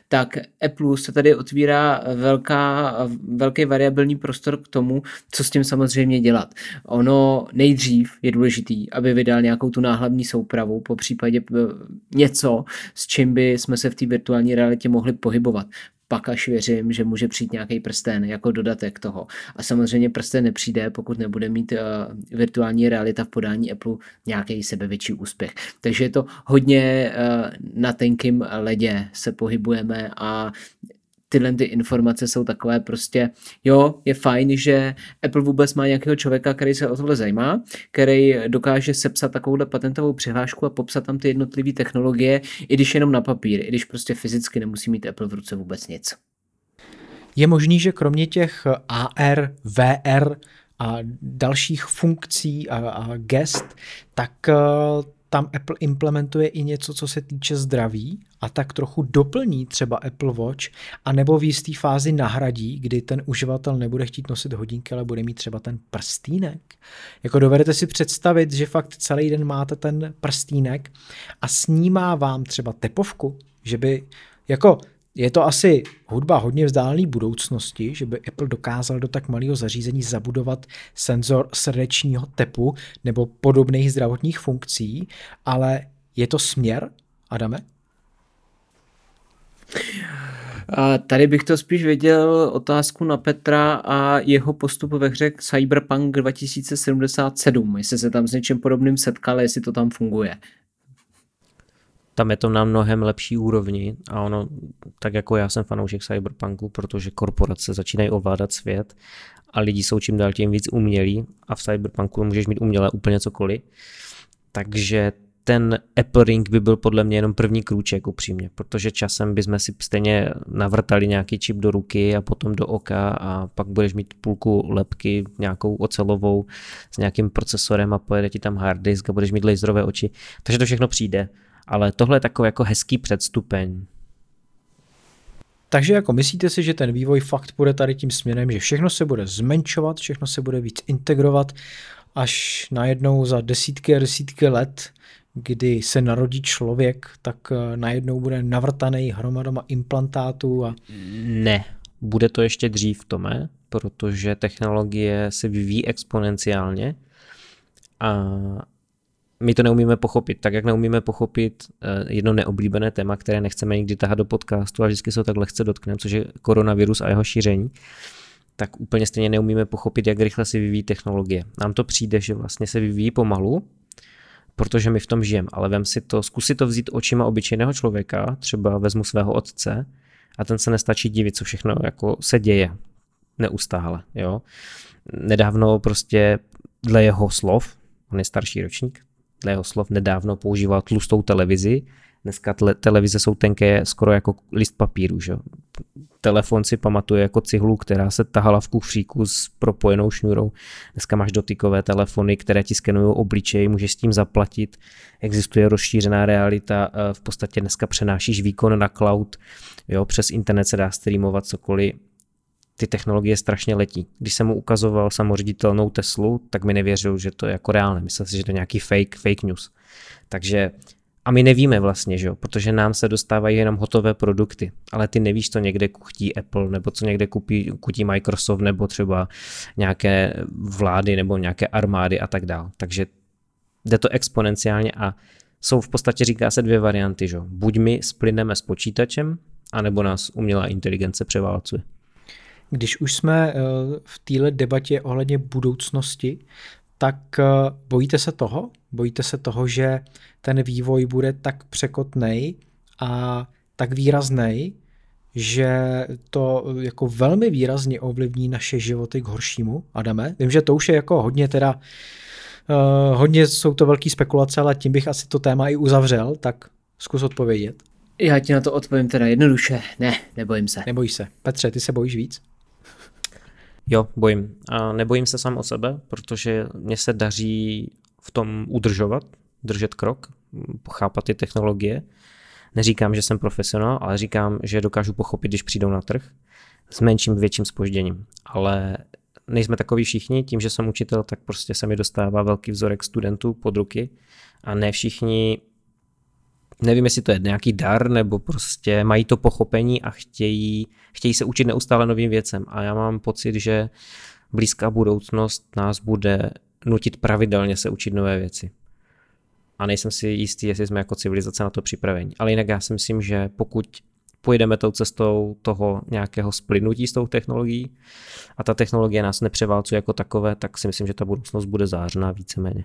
tak Apple se tady otvírá velká, velký variabilní prostor k tomu, co s tím samozřejmě dělat. Ono nejdřív je důležitý, aby vydal nějakou tu náhlavní soupravu, po případě eh, něco, s čím by jsme se v té virtuální realitě mohli pohybovat pak až věřím, že může přijít nějaký prsten jako dodatek toho. A samozřejmě prsten nepřijde, pokud nebude mít uh, virtuální realita v podání Apple nějaký sebevětší úspěch. Takže je to hodně uh, na tenkým ledě se pohybujeme a tyhle ty informace jsou takové prostě, jo, je fajn, že Apple vůbec má nějakého člověka, který se o tohle zajímá, který dokáže sepsat takovouhle patentovou přihlášku a popsat tam ty jednotlivé technologie, i když jenom na papír, i když prostě fyzicky nemusí mít Apple v ruce vůbec nic. Je možný, že kromě těch AR, VR a dalších funkcí a, a gest, tak tam Apple implementuje i něco, co se týče zdraví a tak trochu doplní třeba Apple Watch a nebo v jisté fázi nahradí, kdy ten uživatel nebude chtít nosit hodinky, ale bude mít třeba ten prstínek. Jako dovedete si představit, že fakt celý den máte ten prstínek a snímá vám třeba tepovku, že by jako je to asi hudba hodně vzdálené budoucnosti, že by Apple dokázal do tak malého zařízení zabudovat senzor srdečního tepu nebo podobných zdravotních funkcí, ale je to směr, Adame? A tady bych to spíš věděl otázku na Petra a jeho postup ve hře Cyberpunk 2077, jestli se tam s něčím podobným setkal, jestli to tam funguje tam je to na mnohem lepší úrovni a ono, tak jako já jsem fanoušek cyberpunku, protože korporace začínají ovládat svět a lidi jsou čím dál tím víc umělí a v cyberpunku můžeš mít umělé úplně cokoliv. Takže ten Apple Ring by byl podle mě jenom první krůček upřímně, protože časem bychom si stejně navrtali nějaký čip do ruky a potom do oka a pak budeš mít půlku lepky nějakou ocelovou s nějakým procesorem a pojede ti tam hard disk a budeš mít laserové oči. Takže to všechno přijde ale tohle je takový jako hezký předstupeň. Takže jako myslíte si, že ten vývoj fakt bude tady tím směrem, že všechno se bude zmenšovat, všechno se bude víc integrovat, až najednou za desítky a desítky let, kdy se narodí člověk, tak eh, najednou bude navrtaný hromadama implantátů a... Ne, bude to ještě dřív, Tome, protože technologie se vyvíjí exponenciálně a my to neumíme pochopit, tak jak neumíme pochopit eh, jedno neoblíbené téma, které nechceme nikdy tahat do podcastu a vždycky se ho tak lehce dotkneme, což je koronavirus a jeho šíření, tak úplně stejně neumíme pochopit, jak rychle se vyvíjí technologie. Nám to přijde, že vlastně se vyvíjí pomalu, protože my v tom žijeme, ale vem si to, zkusit to vzít očima obyčejného člověka, třeba vezmu svého otce a ten se nestačí divit, co všechno jako se děje neustále. Jo? Nedávno prostě dle jeho slov, on je starší ročník, dle jeho slov nedávno používal tlustou televizi Dneska tele, televize jsou tenké skoro jako list papíru. Že? Telefon si pamatuje jako cihlu, která se tahala v kufříku s propojenou šňůrou. Dneska máš dotykové telefony, které ti skenují obličej, můžeš s tím zaplatit. Existuje rozšířená realita, eh, v podstatě dneska přenášíš výkon na cloud, jo? přes internet se dá streamovat cokoliv ty technologie strašně letí. Když jsem mu ukazoval samoředitelnou Teslu, tak mi nevěřil, že to je jako reálné. Myslel si, že to je nějaký fake, fake news. Takže a my nevíme vlastně, že jo, protože nám se dostávají jenom hotové produkty, ale ty nevíš, co někde kuchtí Apple, nebo co někde kupí, kutí Microsoft, nebo třeba nějaké vlády, nebo nějaké armády a tak dále. Takže jde to exponenciálně a jsou v podstatě, říká se, dvě varianty, že Buď my splyneme s počítačem, anebo nás umělá inteligence převálcuje. Když už jsme eh, v téhle debatě ohledně budoucnosti, tak eh, bojíte se toho? Bojíte se toho, že ten vývoj bude tak překotnej a tak výrazný, že to jako velmi výrazně ovlivní naše životy k horšímu, Adame? Vím, že to už je jako hodně teda, uh, hodně jsou to velké spekulace, ale tím bych asi to téma i uzavřel, tak zkus odpovědět. Já ti na to odpovím teda jednoduše. Ne, nebojím se. Nebojíš se. Petře, ty se bojíš víc? Jo, bojím. A nebojím se sám o sebe, protože mě se daří v tom udržovat, držet krok, pochápat ty technologie. Neříkám, že jsem profesionál, ale říkám, že dokážu pochopit, když přijdou na trh s menším, větším spožděním. Ale nejsme takový všichni, tím, že jsem učitel, tak prostě se mi dostává velký vzorek studentů pod ruky a ne všichni nevím, jestli to je nějaký dar, nebo prostě mají to pochopení a chtějí, chtějí se učit neustále novým věcem. A já mám pocit, že blízká budoucnost nás bude nutit pravidelně se učit nové věci. A nejsem si jistý, jestli jsme jako civilizace na to připraveni. Ale jinak já si myslím, že pokud pojedeme tou cestou toho nějakého splynutí s tou technologií a ta technologie nás nepřeválcuje jako takové, tak si myslím, že ta budoucnost bude zářná víceméně.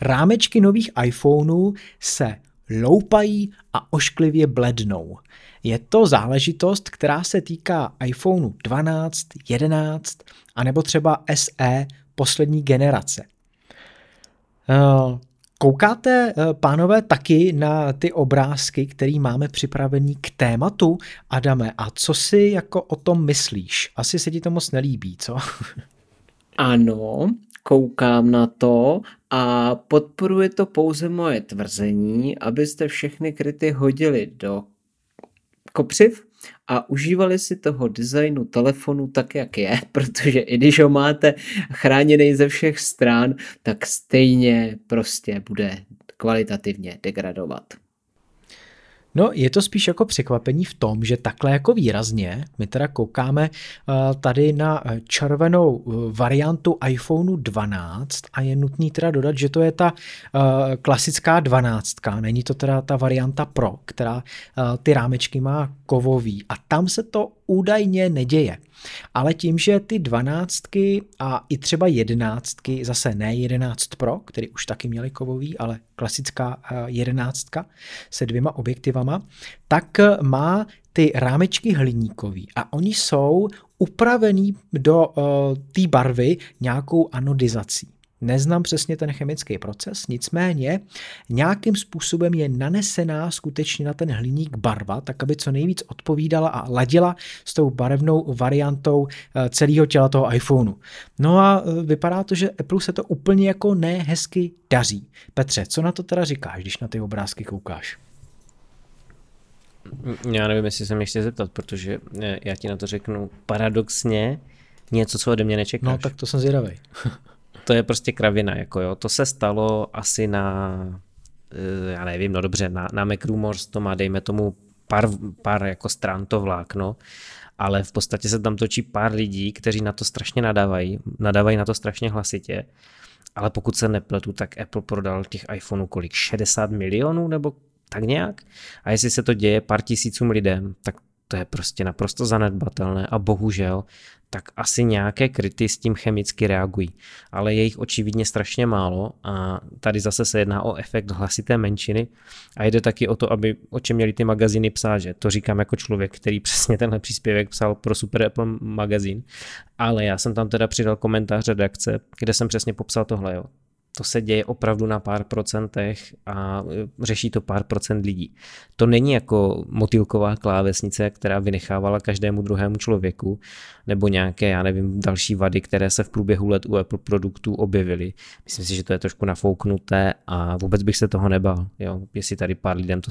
Rámečky nových iPhoneů se loupají a ošklivě blednou. Je to záležitost, která se týká iPhoneu 12, 11 a nebo třeba SE poslední generace. Eh, koukáte, eh, pánové, taky na ty obrázky, které máme připravený k tématu, Adame, a co si jako o tom myslíš? Asi se ti to moc nelíbí, co? Ano, koukám na to a podporuje to pouze moje tvrzení, abyste všechny kryty hodili do kopřiv a užívali si toho designu telefonu tak, jak je, protože i když ho máte chráněný ze všech stran, tak stejně prostě bude kvalitativně degradovat. No, je to spíš jako překvapení v tom, že takhle jako výrazně, my teda koukáme uh, tady na eh, červenou eh, variantu iPhoneu 12 a je nutný teda dodat, že to je ta klasická 12, není to teda ta varianta Pro, která ty rámečky má kovový. A tam se to údajně neděje. Ale tím, že ty dvanáctky a i třeba jedenáctky, zase ne 11 Pro, který už taky měli kovový, ale klasická eh, jedenáctka se dvěma objektivama, tak má ty rámečky hliníkový a oni jsou upravený do uh, té barvy nějakou anodizací. Neznám přesně ten chemický proces, nicméně nějakým způsobem je nanesená skutečně na ten hliník barva, tak aby co nejvíc odpovídala a ladila s tou barevnou variantou eh, celého těla toho iPhoneu. No a eh, vypadá to, že Apple se to úplně jako nehezky daří. Petře, co na to teda říkáš, když na ty obrázky koukáš? Já nevím, jestli se mě ještě zeptat, protože eh, já ti na to řeknu paradoxně něco, co ode mě nečekáš. No tak to jsem zvědavý. to je prostě kravina, jako jo. To se stalo asi na, eh, já nevím, no dobře, na, na MacRumors to má, dejme tomu, pár, pár jako stran to vlákno, ale v podstatě se tam točí pár lidí, kteří na to strašně nadávají, nadávají na to strašně hlasitě, ale pokud se nepletu, tak Apple prodal těch iPhoneů kolik? 60 milionů nebo tak nějak? A jestli se to děje pár tisícům lidem, tak to je prostě naprosto zanedbatelné a bohužel tak asi nějaké kryty s tím chemicky reagují. Ale je jich očividně strašně málo a tady zase se jedná o efekt hlasité menšiny a jde taky o to, aby o čem měli ty magazíny psát, že to říkám jako člověk, který přesně tenhle příspěvek psal pro Super Apple magazín, ale já jsem tam teda přidal komentář redakce, kde jsem přesně popsal tohle, jo. To se děje opravdu na pár procentech a e, řeší to pár procent lidí. To není jako motýlková klávesnice, která vynechávala každému druhému člověku, nebo nějaké, já nevím, další vady, které se v průběhu let u Apple produktů objevily. Myslím si, že to je trošku nafouknuté a vůbec bych se toho nebal. Jo? Jestli tady pár lidem to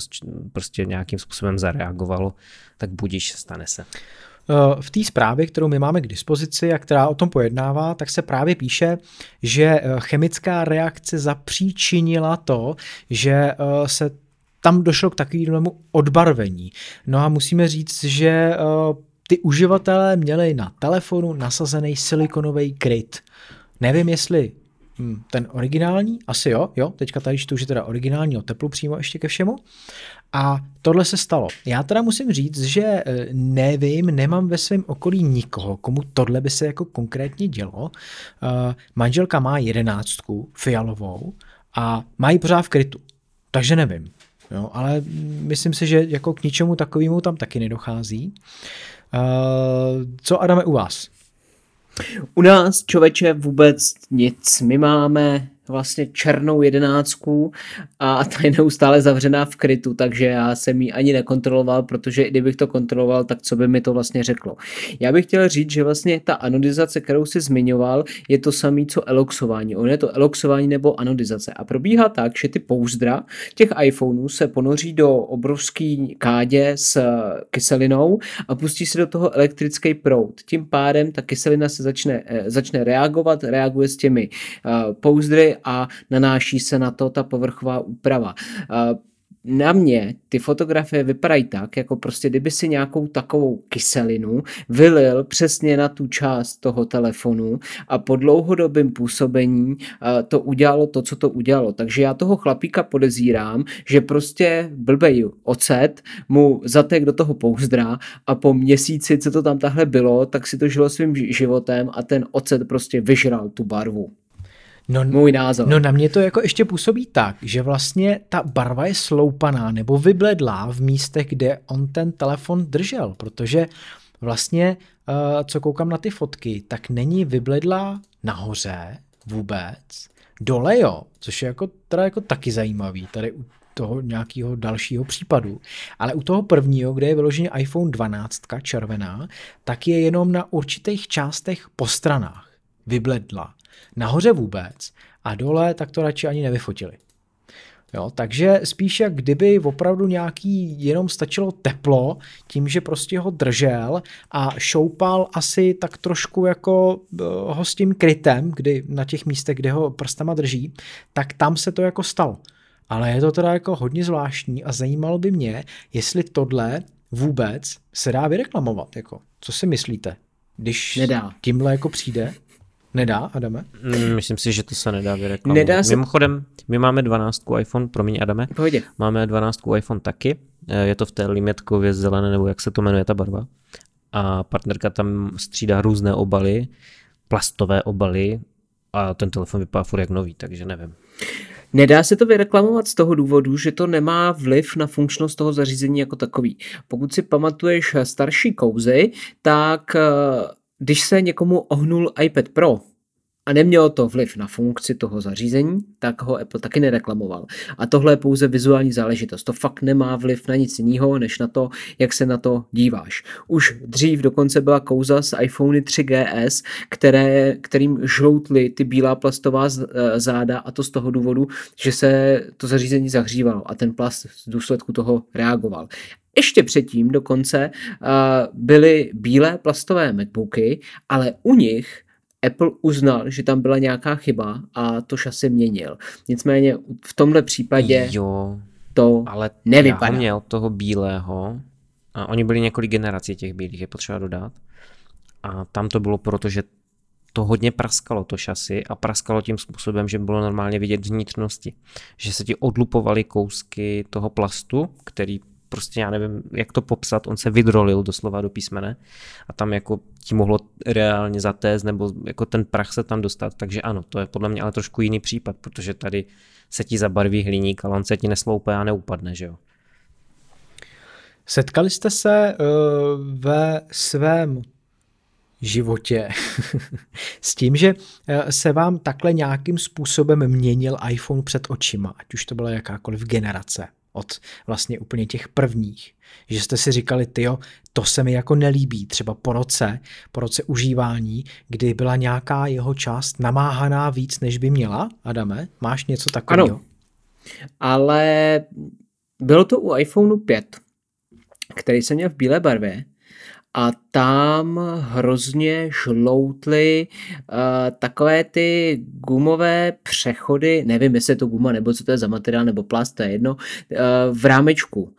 prostě nějakým způsobem zareagovalo, tak budíš, stane se. Eh, v té zprávě, kterou my máme k dispozici a která o tom pojednává, tak se právě píše, že eh, chemická reakce zapříčinila to, že eh, se tam došlo k takovému odbarvení. No a musíme říct, že ty uživatelé měli na telefonu nasazený silikonový kryt. Nevím, jestli hm, ten originální, asi jo, jo, teďka tady čtu, že teda originální o teplu přímo ještě ke všemu. A tohle se stalo. Já teda musím říct, že eh, nevím, nemám ve svém okolí nikoho, komu tohle by se jako konkrétně dělo. Uh, manželka má jedenáctku fialovou a má ji pořád v krytu, takže nevím. Jo, ale myslím si, že jako k ničemu takovému tam taky nedochází. Uh, co Adame u vás? U nás, člověče, vůbec nic. My máme vlastně černou jedenáctku a ta je neustále zavřená v krytu, takže já jsem ji ani nekontroloval, protože i kdybych to kontroloval, tak co by mi to vlastně řeklo. Já bych chtěl říct, že vlastně ta anodizace, kterou si zmiňoval, je to samé, co eloxování. On je to eloxování nebo anodizace a probíhá tak, že ty pouzdra těch iPhoneů se ponoří do obrovský kádě s kyselinou a pustí se do toho elektrický proud. Tím pádem ta kyselina se začne, eh, začne reagovat, reaguje s těmi uh, pouzdry a nanáší se na to ta povrchová úprava na mě ty fotografie vypadají tak, jako prostě kdyby si nějakou takovou kyselinu vylil přesně na tu část toho telefonu a po dlouhodobém působení to udělalo to, co to udělalo. Takže já toho chlapíka podezírám, že prostě blbej ocet mu zatek do toho pouzdra a po měsíci, co to tam tahle bylo, tak si to žilo svým životem a ten ocet prostě vyžral tu barvu. No, Můj názor. No na mě to jako ještě působí tak, že vlastně ta barva je sloupaná nebo vybledlá v místech, kde on ten telefon držel, protože vlastně, uh, co koukám na ty fotky, tak není vybledlá nahoře vůbec, dole jo, což je jako, teda jako taky zajímavý, tady u toho nějakého dalšího případu. Ale u toho prvního, kde je vyloženě iPhone 12 červená, tak je jenom na určitých částech po stranách vybledla nahoře vůbec a dole tak to radši ani nevyfotili. Jo, takže spíš jak kdyby opravdu nějaký jenom stačilo teplo tím, že prostě ho držel a šoupal asi tak trošku jako eh, ho s tím krytem, kdy na těch místech, kde ho prstama drží, tak tam se to jako stalo. Ale je to teda jako hodně zvláštní a zajímalo by mě, jestli tohle vůbec se dá vyreklamovat. Jako. Co si myslíte? Když Nedá. tímhle jako přijde? Nedá, Adame? Mm, myslím si, že to se nedá vyreklamovat. Nedá se... Mimochodem, my máme 12 iPhone, promiň Adame. Pohodě. Máme 12 iPhone taky. Eh, je to v té limetkově zelené, nebo jak se to jmenuje ta barva. A partnerka tam střídá různé obaly, plastové obaly a ten telefon vypadá furt jak nový, takže nevím. Nedá se to vyreklamovat z toho důvodu, že to nemá vliv na funkčnost toho zařízení jako takový. Pokud si pamatuješ starší kouzy, tak eh, když se někomu ohnul iPad Pro a nemělo to vliv na funkci toho zařízení, tak ho Apple taky nereklamoval. A tohle je pouze vizuální záležitost. To fakt nemá vliv na nic jiného, než na to, jak se na to díváš. Už dřív dokonce byla kouza z iPhone 3GS, které, kterým žloutly ty bílá plastová e, záda a to z toho důvodu, že se to zařízení zahřívalo a ten plast z důsledku toho reagoval. Ještě předtím dokonce uh, byly bílé plastové MacBooky, ale u nich Apple uznal, že tam byla nějaká chyba a to šasy měnil. Nicméně v tomhle případě jo, to ale nevypadá. Já měl toho bílého a oni byli několik generací těch bílých, je potřeba dodat. A tam to bylo proto, že to hodně praskalo, to šasy, a praskalo tím způsobem, že bylo normálně vidět vnitřnosti. Že se ti odlupovaly kousky toho plastu, který prostě já nevím, jak to popsat, on se vydrolil doslova do písmene a tam jako ti mohlo reálně zatézt nebo jako ten prach se tam dostat, takže ano, to je podle mě ale trošku jiný případ, protože tady se ti zabarví hliník, ale on se ti nesloupe a neupadne, že jo. Setkali jste se uh, ve svém životě s tím, že eh, se vám takhle nějakým způsobem měnil iPhone před očima, ať už to byla jakákoliv generace od vlastně úplně těch prvních, že jste si říkali, tyjo, to se mi jako nelíbí, třeba po roce, po roce užívání, kdy byla nějaká jeho část namáhaná víc, než by měla, Adame, máš něco takového? Ano, ale bylo to u iPhoneu 5, který jsem měl v bílé barvě a tam hrozně žloutly uh, takové ty gumové přechody, nevím, jestli je to guma, nebo co to je za materiál, nebo plast, to je jedno, uh, v rámečku, uh,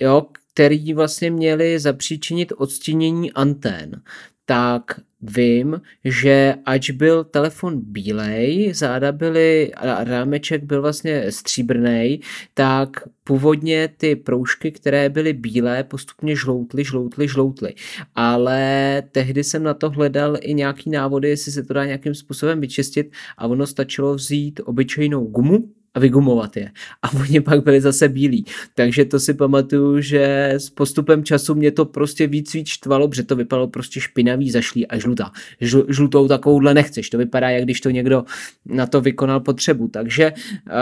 jo, který vlastně měli zapříčinit odstínění antén. Tak vím, že ač byl telefon bílej, záda byly, a rámeček byl vlastně stříbrný, tak původně ty proužky, které byly bílé, postupně žloutly, žloutly, žloutly. Ale tehdy jsem na to hledal i nějaký návody, jestli se to dá nějakým způsobem vyčistit a ono stačilo vzít obyčejnou gumu, a vygumovat je. A oni pak byli zase bílí. Takže to si pamatuju, že s postupem času mě to prostě víc víc štvalo, protože to vypadalo prostě špinavý, zašlý a žlutá. Žl, žlutou takovouhle nechceš. To vypadá, jak když to někdo na to vykonal potřebu. Takže, uh,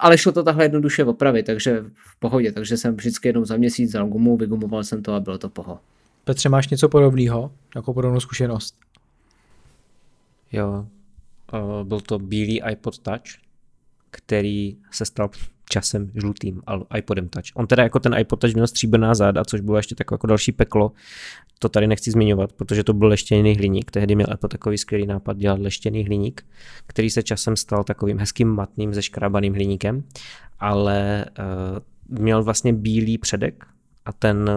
ale šlo to takhle jednoduše opravit, takže v pohodě. Takže jsem vždycky jednou za měsíc vzal gumu, vygumoval jsem to a bylo to poho. Petře, máš něco podobného, jako podobnou zkušenost? Jo, uh, byl to bílý iPod Touch, který se stal časem žlutým iPodem Touch. On teda jako ten iPod Touch měl stříbrná záda, což bylo ještě takové jako další peklo. To tady nechci zmiňovat, protože to byl leštěný hliník. Tehdy měl Apple takový skvělý nápad dělat leštěný hliník, který se časem stal takovým hezkým matným zeškrábaným hliníkem, ale uh, měl vlastně bílý předek a ten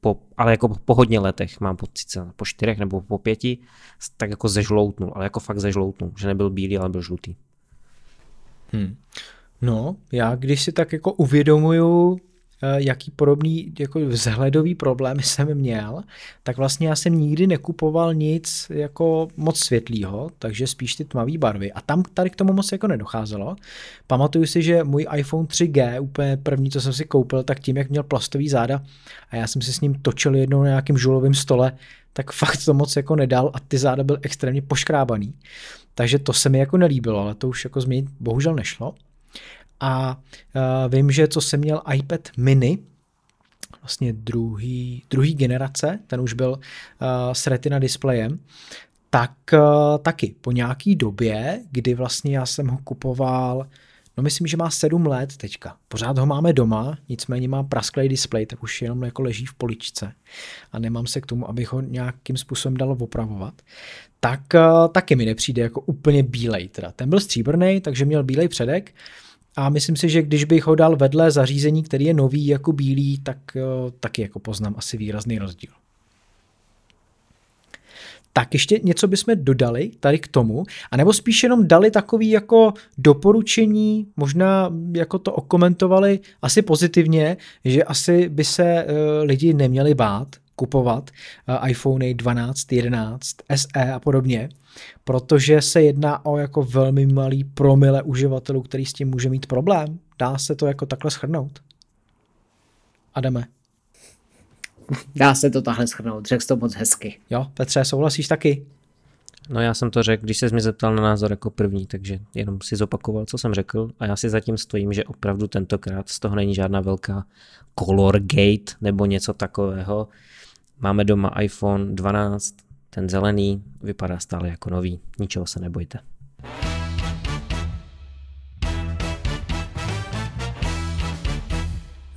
po, ale jako po hodně letech, mám pocit, po čtyřech nebo po pěti, tak jako zežloutnul, ale jako fakt zežloutnul, že nebyl bílý, ale byl žlutý. Hmm. No, já když si tak jako uvědomuju, eh, jaký podobný jako vzhledový problém jsem měl, tak vlastně já jsem nikdy nekupoval nic jako moc světlýho, takže spíš ty tmavé barvy. A tam tady k tomu moc jako nedocházelo. Pamatuju si, že můj iPhone 3G, úplně první, co jsem si koupil, tak tím, jak měl plastový záda a já jsem si s ním točil jednou na nějakém žulovém stole, tak fakt to moc jako nedal a ty záda byly extrémně poškrábaný. Takže to se mi jako nelíbilo, ale to už jako změnit bohužel nešlo. A uh, vím, že co jsem měl iPad mini, vlastně druhý, druhý generace, ten už byl uh, s retina displejem, tak uh, taky po nějaký době, kdy vlastně já jsem ho kupoval No myslím, že má sedm let teďka. Pořád ho máme doma, nicméně má prasklý displej, tak už jenom jako leží v poličce a nemám se k tomu, abych ho nějakým způsobem dal opravovat. Tak uh, taky mi nepřijde jako úplně bílej. Teda. Ten byl stříbrný, takže měl bílej předek a myslím si, že když bych ho dal vedle zařízení, který je nový jako bílý, tak uh, taky jako poznám asi výrazný rozdíl. Tak ještě něco bychom dodali tady k tomu, anebo spíš jenom dali takový jako doporučení, možná jako to okomentovali asi pozitivně, že asi by se uh, lidi neměli bát kupovat uh, iPhone 12, 11, SE a podobně, protože se jedná o jako velmi malý promile uživatelů, který s tím může mít problém. Dá se to jako takhle schrnout? Adame. Dá se to tahle schrnout, řekl to moc hezky. Jo, Petře, souhlasíš taky? No já jsem to řekl, když se mě zeptal na názor jako první, takže jenom si zopakoval, co jsem řekl a já si zatím stojím, že opravdu tentokrát z toho není žádná velká color gate nebo něco takového. Máme doma iPhone 12, ten zelený vypadá stále jako nový, ničeho se nebojte.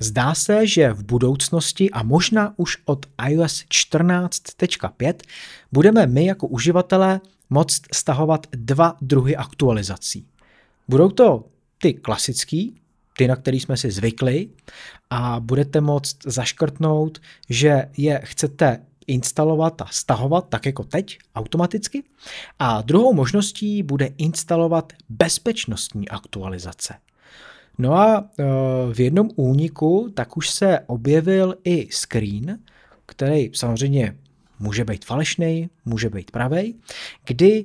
Zdá se, že v budoucnosti a možná už od iOS 14.5 budeme my jako uživatelé moct stahovat dva druhy aktualizací. Budou to ty klasický, ty, na který jsme si zvykli a budete moct zaškrtnout, že je chcete instalovat a stahovat tak jako teď automaticky. A druhou možností bude instalovat bezpečnostní aktualizace. No a e, v jednom úniku tak už se objevil i screen, který samozřejmě může být falešný, může být pravý, kdy e,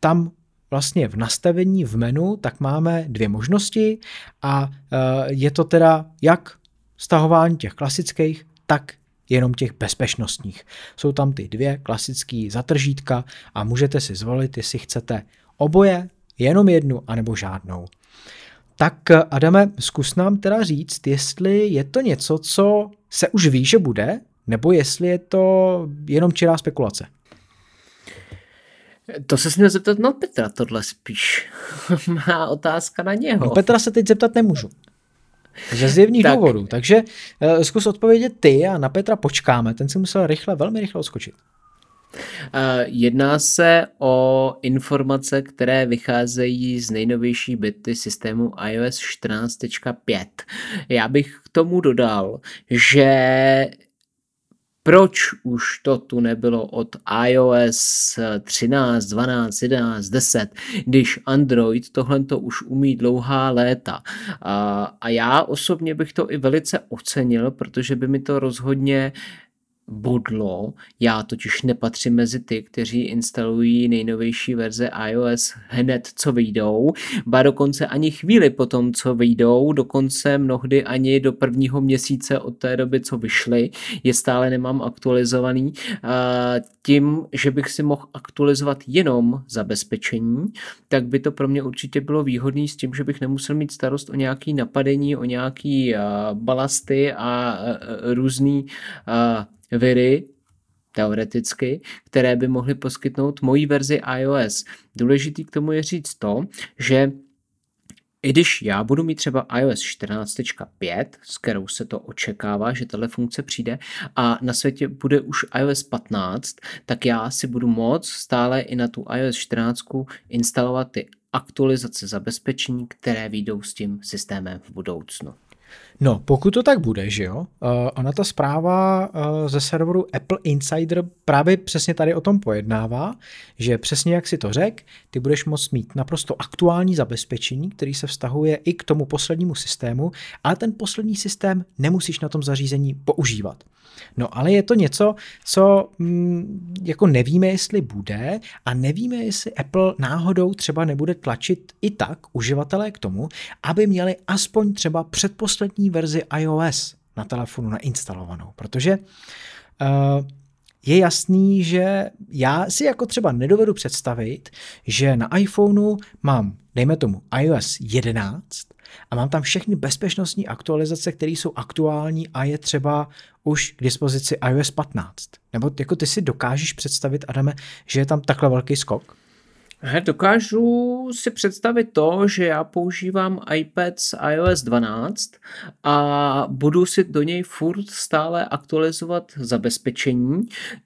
tam vlastně v nastavení v menu tak máme dvě možnosti a e, je to teda jak stahování těch klasických, tak jenom těch bezpečnostních. Jsou tam ty dvě klasické zatržítka a můžete si zvolit, jestli chcete oboje, jenom jednu, anebo žádnou. Tak Adame, zkus nám teda říct, jestli je to něco, co se už ví, že bude, nebo jestli je to jenom čirá spekulace. To se směl zeptat na Petra, tohle spíš. Má otázka na něho. No Petra se teď zeptat nemůžu. Ze zjevných tak. důvodů. Takže uh, zkus odpovědět ty a na Petra počkáme. Ten si musel rychle, velmi rychle odskočit. Uh, jedná se o informace, které vycházejí z nejnovější bety systému iOS 14.5. Já bych k tomu dodal, že proč už to tu nebylo od iOS 13, 12, 11, 10, když Android tohle to už umí dlouhá léta. A, a já osobně bych to i velice ocenil, protože by mi to rozhodně bodlo. Já totiž nepatřím mezi ty, kteří instalují nejnovější verze iOS hned, co vyjdou, ba dokonce ani chvíli po tom, co vyjdou, dokonce mnohdy ani do prvního měsíce od té doby, co vyšly, je stále nemám aktualizovaný. Tím, že bych si mohl aktualizovat jenom zabezpečení, tak by to pro mě určitě bylo výhodné s tím, že bych nemusel mít starost o nějaký napadení, o nějaký balasty a různý viry, teoreticky, které by mohly poskytnout mojí verzi iOS. Důležitý k tomu je říct to, že i když já budu mít třeba iOS 14.5, s kterou se to očekává, že tahle funkce přijde, a na světě bude už iOS 15, tak já si budu moct stále i na tu iOS 14 instalovat ty aktualizace zabezpečení, které výjdou s tím systémem v budoucnu. No, pokud to tak bude, že jo, uh, ona ta zpráva uh, ze serveru Apple Insider právě přesně tady o tom pojednává, že přesně jak si to řek, ty budeš moct mít naprosto aktuální zabezpečení, který se vztahuje i k tomu poslednímu systému, ale ten poslední systém nemusíš na tom zařízení používat. No ale je to něco, co mm, jako nevíme, jestli bude a nevíme, jestli Apple náhodou třeba nebude tlačit i tak uživatelé k tomu, aby měli aspoň třeba předposlední verzi iOS na telefonu nainstalovanou, protože uh, je jasný, že já si jako třeba nedovedu představit, že na iPhoneu mám, dejme tomu, iOS 11 a mám tam všechny bezpečnostní aktualizace, které jsou aktuální a je třeba už k dispozici iOS 15. Nebo jako ty si dokážeš představit, Adame, že je tam takhle velký skok? He, dokážu si představit to, že já používám iPad s iOS 12 a budu si do něj furt stále aktualizovat zabezpečení,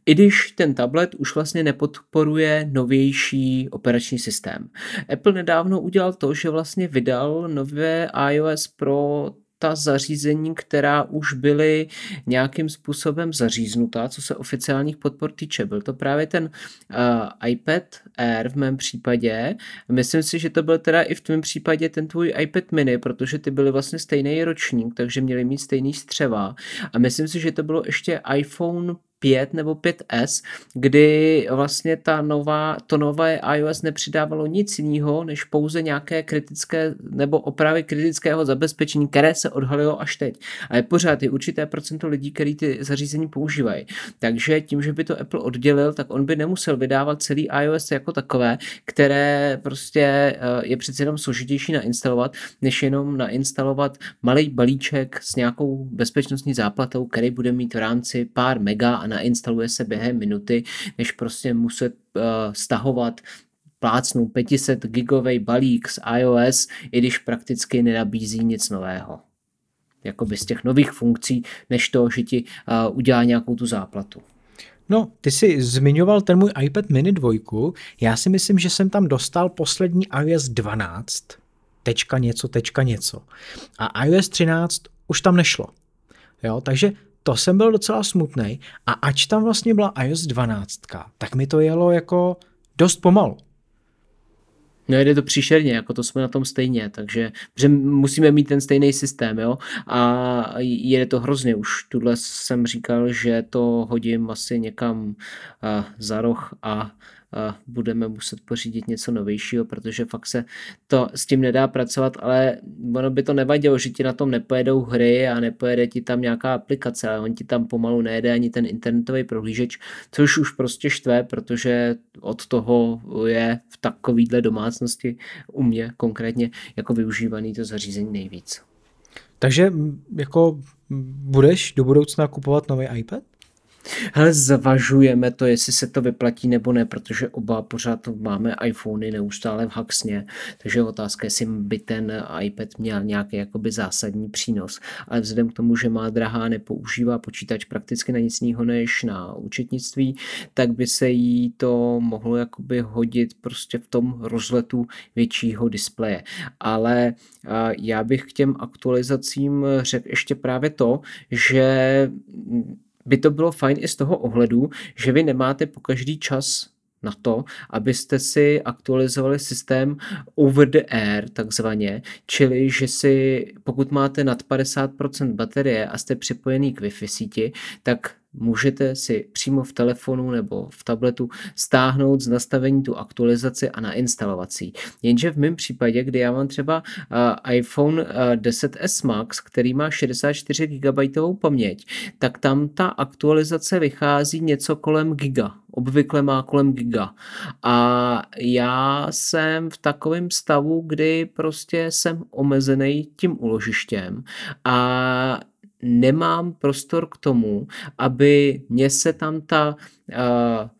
i když ten tablet už vlastně nepodporuje novější operační systém. Apple nedávno udělal to, že vlastně vydal nové iOS pro ta zařízení, která už byly nějakým způsobem zaříznutá, co se oficiálních podpor týče. Byl to právě ten uh, iPad Air v mém případě. Myslím si, že to byl teda i v tvém případě ten tvůj iPad mini, protože ty byly vlastně stejný ročník, takže měli mít stejný střeva. A myslím si, že to bylo ještě iPhone 5 nebo 5S, kdy vlastně ta nová, to nové iOS nepřidávalo nic jiného, než pouze nějaké kritické nebo opravy kritického zabezpečení, které se odhalilo až teď. A je pořád je určité procento lidí, kteří ty zařízení používají. Takže tím, že by to Apple oddělil, tak on by nemusel vydávat celý iOS jako takové, které prostě eh, je přece jenom složitější nainstalovat, než jenom nainstalovat malý balíček s nějakou bezpečnostní záplatou, který bude mít v rámci pár mega a nainstaluje se během minuty, než prostě muset uh, stahovat plácnou 500 gigový balík z iOS, i když prakticky nenabízí nic nového. Jakoby z těch nových funkcí, než to, že ti uh, udělá nějakou tu záplatu. No, ty jsi zmiňoval ten můj iPad mini 2. Já si myslím, že jsem tam dostal poslední iOS 12, tečka něco, tečka něco. A iOS 13 už tam nešlo. Jo, takže to jsem byl docela smutný. A ač tam vlastně byla iOS 12, tak mi to jelo jako dost pomalu. No jde to příšerně, jako to jsme na tom stejně, takže že musíme mít ten stejný systém, jo, a jede to hrozně, už tuhle jsem říkal, že to hodím asi někam uh, za roh a budeme muset pořídit něco novějšího, protože fakt se to s tím nedá pracovat, ale ono by to nevadilo, že ti na tom nepojedou hry a nepojede ti tam nějaká aplikace, ale on ti tam pomalu nejede ani ten internetový prohlížeč, což už prostě štve, protože od toho je v takovýhle domácnosti u mě konkrétně jako využívaný to zařízení nejvíc. Takže jako budeš do budoucna kupovat nový iPad? Hele, zvažujeme to, jestli se to vyplatí nebo ne, protože oba pořád máme iPhony neustále v haxně, takže otázka, jestli by ten iPad měl nějaký jakoby zásadní přínos. Ale vzhledem k tomu, že má drahá, nepoužívá počítač prakticky na nic jiného než na účetnictví, tak by se jí to mohlo jakoby hodit prostě v tom rozletu většího displeje. Ale já bych k těm aktualizacím řekl ještě právě to, že by to bylo fajn i z toho ohledu, že vy nemáte po každý čas na to, abyste si aktualizovali systém over the air takzvaně, čili že si pokud máte nad 50% baterie a jste připojený k Wi-Fi síti, tak můžete si přímo v telefonu nebo v tabletu stáhnout z nastavení tu aktualizaci a nainstalovat si. Jenže v mém případě, kdy já mám třeba uh, iPhone uh, 10s Max, který má 64 GB paměť, tak tam ta aktualizace vychází něco kolem giga. Obvykle má kolem giga. A já jsem v takovém stavu, kdy prostě jsem omezený tím uložištěm a nemám prostor k tomu, aby mě se tam ta uh,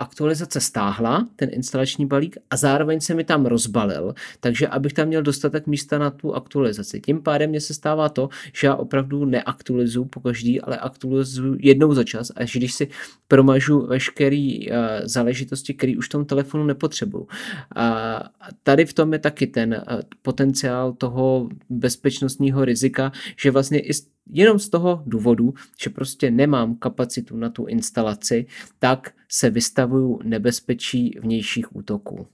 aktualizace stáhla, ten instalační balík, a zároveň se mi tam rozbalil, takže abych tam měl dostatek místa na tu aktualizaci. Tím pádem mě se stává to, že já opravdu neaktualizuju po každý, ale aktualizuju jednou za čas, až když si promažu veškeré uh, záležitosti, které už v tom telefonu nepotřebuju. A tady v tom je taky ten uh, potenciál toho bezpečnostního rizika, že vlastně i jenom z toho důvodu, že prostě nemám kapacitu na tu instalaci, tak se vystavuju nebezpečí vnějších útoků.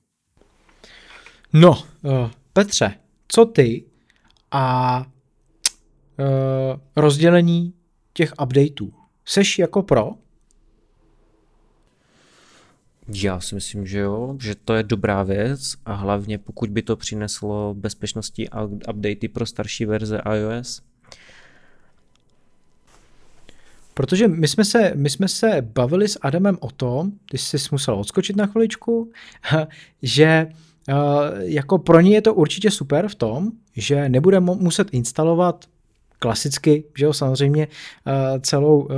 No, uh, Petře, co ty a uh, rozdělení těch updateů? Seš jako pro? Já si myslím, že jo, že to je dobrá věc a hlavně pokud by to přineslo bezpečnostní updaty pro starší verze iOS, Protože my jsme, se, my jsme se bavili s Adamem o tom, ty jsi musel odskočit na chviličku, že uh, jako pro ně je to určitě super v tom, že nebude muset instalovat klasicky, že jo, samozřejmě uh, celou, uh,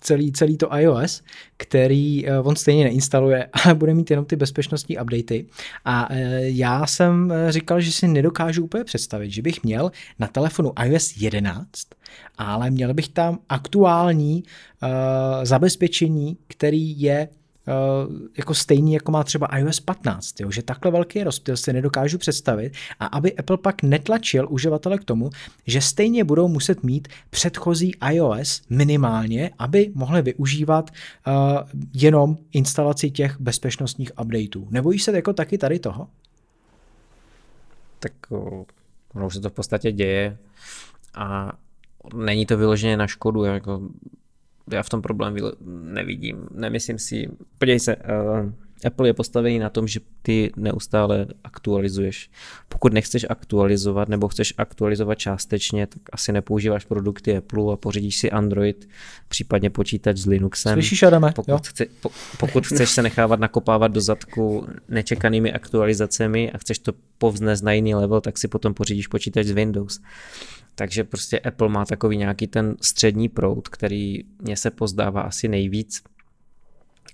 celý, celý to iOS, který uh, on stejně neinstaluje, ale bude mít jenom ty bezpečnostní updaty. A já jsem říkal, že si nedokážu úplně představit, že bych měl na telefonu iOS 11, ale měl bych tam aktuální zabezpečení, který je jako stejný, jako má třeba iOS 15, jo? že takhle velký rozptyl si nedokážu představit a aby Apple pak netlačil uživatele k tomu, že stejně budou muset mít předchozí iOS minimálně, aby mohli využívat uh, jenom instalaci těch bezpečnostních updateů. Nebojíš se jako taky tady toho? Tak ono už se to v podstatě děje a není to vyloženě na škodu, jako já v tom problém nevidím. Nemyslím si, podívej se, uh, Apple je postavený na tom, že ty neustále aktualizuješ. Pokud nechceš aktualizovat nebo chceš aktualizovat částečně, tak asi nepoužíváš produkty Apple a pořídíš si Android, případně počítač s Linuxem. Slyšíš, Adame? Pokud, chce, po, pokud chceš se nechávat nakopávat do zadku nečekanými aktualizacemi a chceš to povznést na jiný level, tak si potom pořídíš počítač z Windows. Takže prostě Apple má takový nějaký ten střední proud, který mě se pozdává asi nejvíc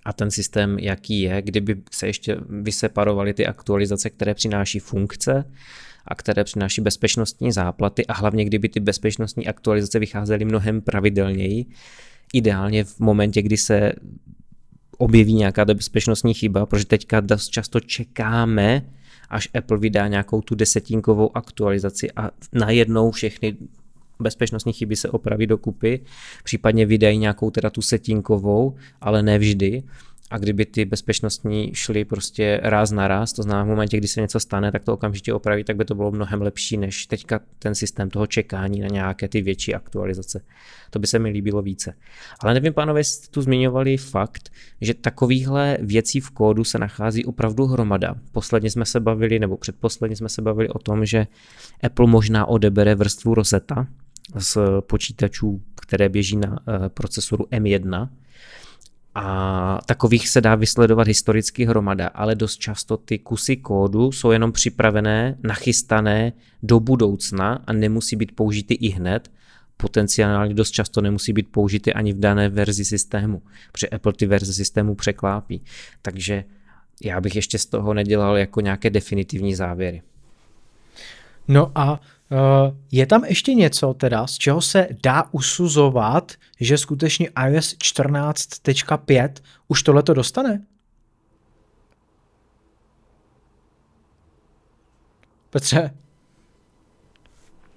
a ten systém, jaký je, kdyby se ještě vyseparovaly ty aktualizace, které přináší funkce a které přináší bezpečnostní záplaty a hlavně kdyby ty bezpečnostní aktualizace vycházely mnohem pravidelněji, ideálně v momentě, kdy se objeví nějaká bezpečnostní chyba, protože teďka dost často čekáme až Apple vydá nějakou tu desetinkovou aktualizaci a najednou všechny bezpečnostní chyby se opraví dokupy, případně vydají nějakou teda tu setinkovou, ale ne vždy. a kdyby ty bezpečnostní šly prostě ráz na ráz, to znamená v momentě, kdy se něco stane, tak to okamžitě opraví, tak by to bylo mnohem lepší než teďka ten systém toho čekání na nějaké ty větší aktualizace. To by se mi líbilo více. Ale nevím, pánové, jste tu zmiňovali fakt, že takovýchhle věcí v kódu se nachází opravdu hromada. Posledně jsme se bavili, nebo předposledně jsme se bavili o tom, že Apple možná odebere vrstvu Rosetta z počítačů, které běží na eh, procesoru M1, a takových se dá vysledovat historicky hromada, ale dost často ty kusy kódu jsou jenom připravené, nachystané do budoucna a nemusí být použity i hned. Potenciálně dost často nemusí být použity ani v dané verzi systému, protože Apple ty verze systému překlápí. Takže já bych ještě z toho nedělal jako nějaké definitivní závěry. No a je tam ještě něco teda, z čeho se dá usuzovat, že skutečně iOS 14.5 už tohleto dostane? Petře?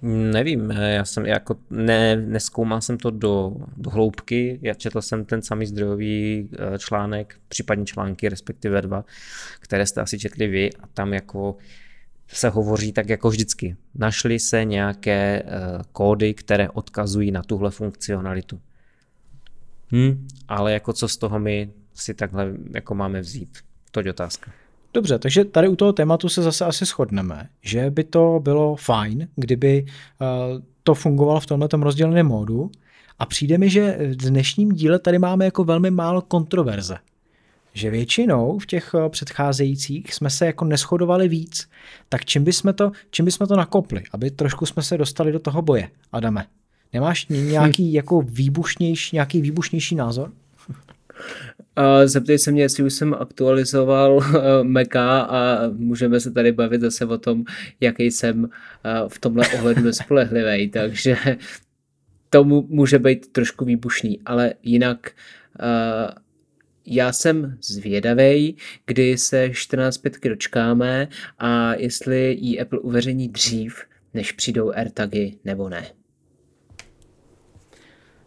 Nevím, eh, já jsem jako ne, neskoumal jsem to do, do hloubky, já četl jsem ten samý zdrojový eh, článek, případně články, respektive dva, které jste asi četli vy a tam jako se hovoří tak jako vždycky. Našly se nějaké uh, kódy, které odkazují na tuhle funkcionalitu. Hm, ale jako co z toho my si takhle jako máme vzít? To je otázka. Dobře, takže tady u toho tématu se zase asi shodneme, že by to bylo fajn, kdyby uh, to fungovalo v tomto rozděleném módu a přijde mi, že v dnešním díle tady máme jako velmi málo kontroverze že většinou v těch eh, předcházejících jsme se jako neschodovali víc, tak čím bychom to, čím bychom to nakopli, aby trošku jsme se dostali do toho boje, Adame? Nemáš nějaký hm. jako výbušnější, nějaký výbušnější názor? Zeptej se mě, jestli už jsem aktualizoval eh, Meka a můžeme se tady bavit zase o tom, jaký jsem eh, v tomhle ohledu nespolehlivý, takže to může být trošku výbušný, ale jinak já jsem zvědavý, kdy se 14.5 dočkáme a jestli ji Apple uveřejní dřív, než přijdou AirTagy nebo ne.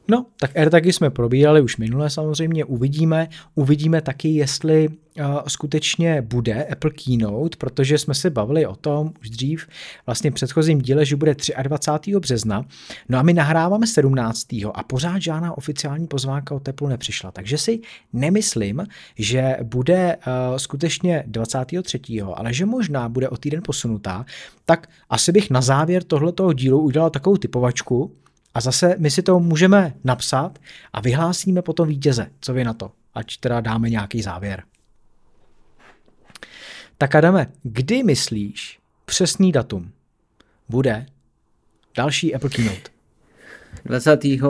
No, tak AirTagy jsme probírali už minule samozřejmě, uvidíme. Uvidíme taky, jestli uh, skutečně bude Apple Keynote, protože jsme se bavili o tom už dřív, vlastně v předchozím díle, že bude 23. března. No a my nahráváme 17. a pořád žádná oficiální pozvánka od Apple nepřišla. Takže si nemyslím, že bude uh, skutečně 23. ale že možná bude o týden posunutá, tak asi bych na závěr tohletoho dílu udělal takovou typovačku, a zase my si to můžeme napsat a vyhlásíme potom vítěze. Co vy na to? Ať teda dáme nějaký závěr. Tak Adame, kdy myslíš přesný datum bude další Apple Keynote? 25.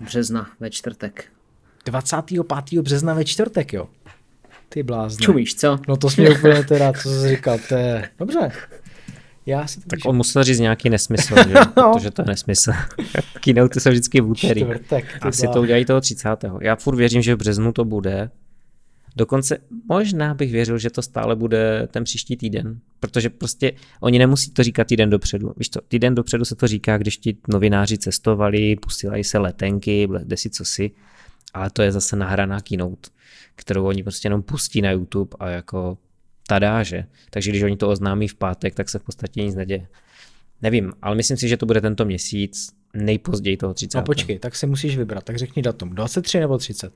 března ve čtvrtek. 25. března ve čtvrtek, jo? Ty blázne. Čumíš, co? No to jsme úplně teda, co jsi říkal, to je... Dobře, já si tak on musel říct nějaký nesmysl, že? no. protože to je nesmysl. Keynote jsou vždycky v úterý. Čtvrtek, Asi to udělají toho 30. Já furt věřím, že v březnu to bude. Dokonce možná bych věřil, že to stále bude ten příští týden, protože prostě oni nemusí to říkat týden dopředu. Víš to, týden dopředu se to říká, když ti novináři cestovali, posílají se letenky, kde si co si, ale to je zase nahraná keynote, kterou oni prostě jenom pustí na YouTube a jako tada, že? Takže když oni to oznámí v pátek, tak se v podstatě nic neděje. Nevím, ale myslím si, že to bude tento měsíc, nejpozději toho 30. No počkej, tak si musíš vybrat, tak řekni datum, 23 nebo 30?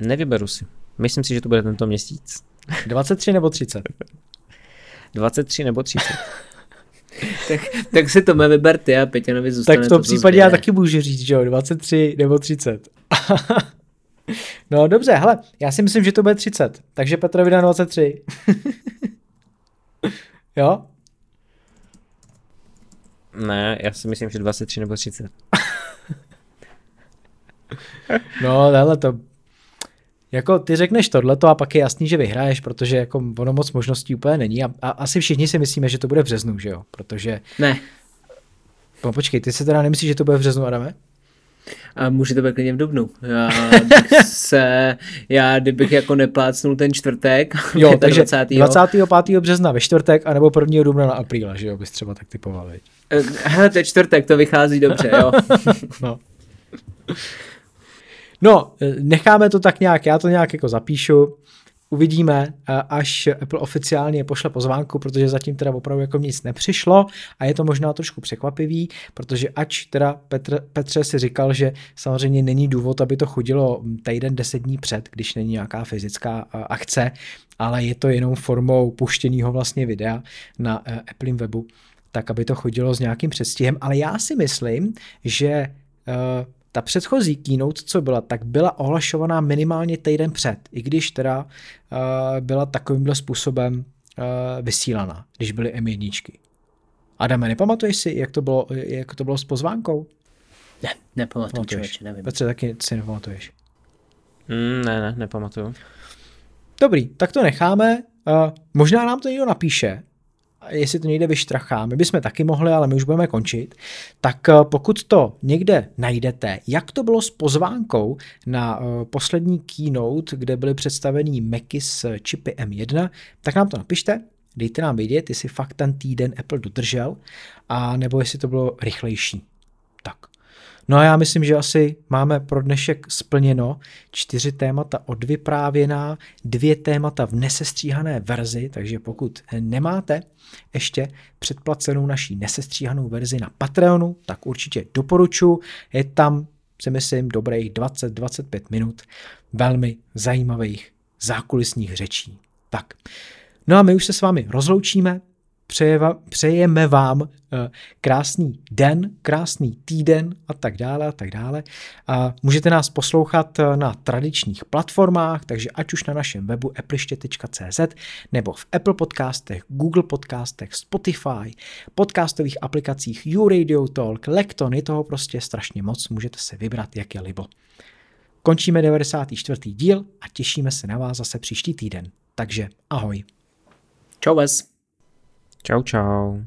Nevyberu si. Myslím si, že to bude tento měsíc. 23 nebo 30? 23 nebo 30. tak, tak si to vyber ty a Peťanovi zůstane Tak v tom případě já taky můžu říct, že jo, 23 nebo 30. No dobře, hele, já si myslím, že to bude 30, takže Petrovi dá 23. jo? Ne, já si myslím, že 23 nebo 30. no, hele, to jako ty řekneš tohleto a pak je jasný, že vyhraješ, protože jako ono moc možností úplně není a, a asi všichni si myslíme, že to bude v březnu, že jo? Protože... Ne. No počkej, ty si teda nemyslíš, že to bude v březnu, Adame? A může to být klidně v dubnu. Já, bych se, já kdybych jako neplácnul ten čtvrtek, jo, takže 20. 25. března ve čtvrtek, anebo 1. dubna na apríla, že jo, bys třeba tak typoval. Eh, hele, to je čtvrtek, to vychází dobře, jo. no. No, necháme to tak nějak, já to nějak jako zapíšu, uvidíme, až Apple oficiálně pošle pozvánku, protože zatím teda opravdu jako nic nepřišlo a je to možná trošku překvapivý, protože ač teda Petr, Petře si říkal, že samozřejmě není důvod, aby to chodilo týden, deset dní před, když není nějaká fyzická akce, ale je to jenom formou puštěného vlastně videa na Apple webu, tak aby to chodilo s nějakým předstihem, ale já si myslím, že ta předchozí keynote, co byla, tak byla ohlašovaná minimálně týden před, i když teda uh, byla takovýmhle způsobem uh, vysílaná, když byly M1. Adame, nepamatuješ si, jak to bylo, jak to bylo s pozvánkou? Ne, nepamatuju, člověče, nevím. Petře, taky si nepamatuješ. Mm, ne, ne, nepamatuju. Dobrý, tak to necháme. Uh, možná nám to někdo napíše, jestli to někde vyštrachá, my bychom taky mohli, ale my už budeme končit, tak eh, pokud to někde najdete, jak to bylo s pozvánkou na eh, poslední keynote, kde byly představený Macy s čipy M1, tak nám to napište, dejte nám vědět, jestli fakt ten týden Apple dodržel, a nebo jestli to bylo rychlejší. Tak. No a já myslím, že asi máme pro dnešek splněno čtyři témata odvyprávěná, dvě témata v nesestříhané verzi, takže pokud nemáte ještě předplacenou naší nesestříhanou verzi na Patreonu, tak určitě doporučuji. Je tam, si myslím, dobrých 20-25 minut velmi zajímavých zákulisních řečí. Tak, no a my už se s vámi rozloučíme, přejeme vám eh, krásný den, krásný týden a tak dále a tak dále. A můžete nás poslouchat eh, na tradičních platformách, takže ať už na našem webu appliště.cz nebo v Apple podcastech, Google podcastech, Spotify, podcastových aplikacích YouRadio Talk, Lekton, je toho prostě strašně moc, můžete se vybrat, jak je libo. Končíme 94. díl a těšíme se na vás zase příští týden. Takže ahoj. Čau. Čau, čau.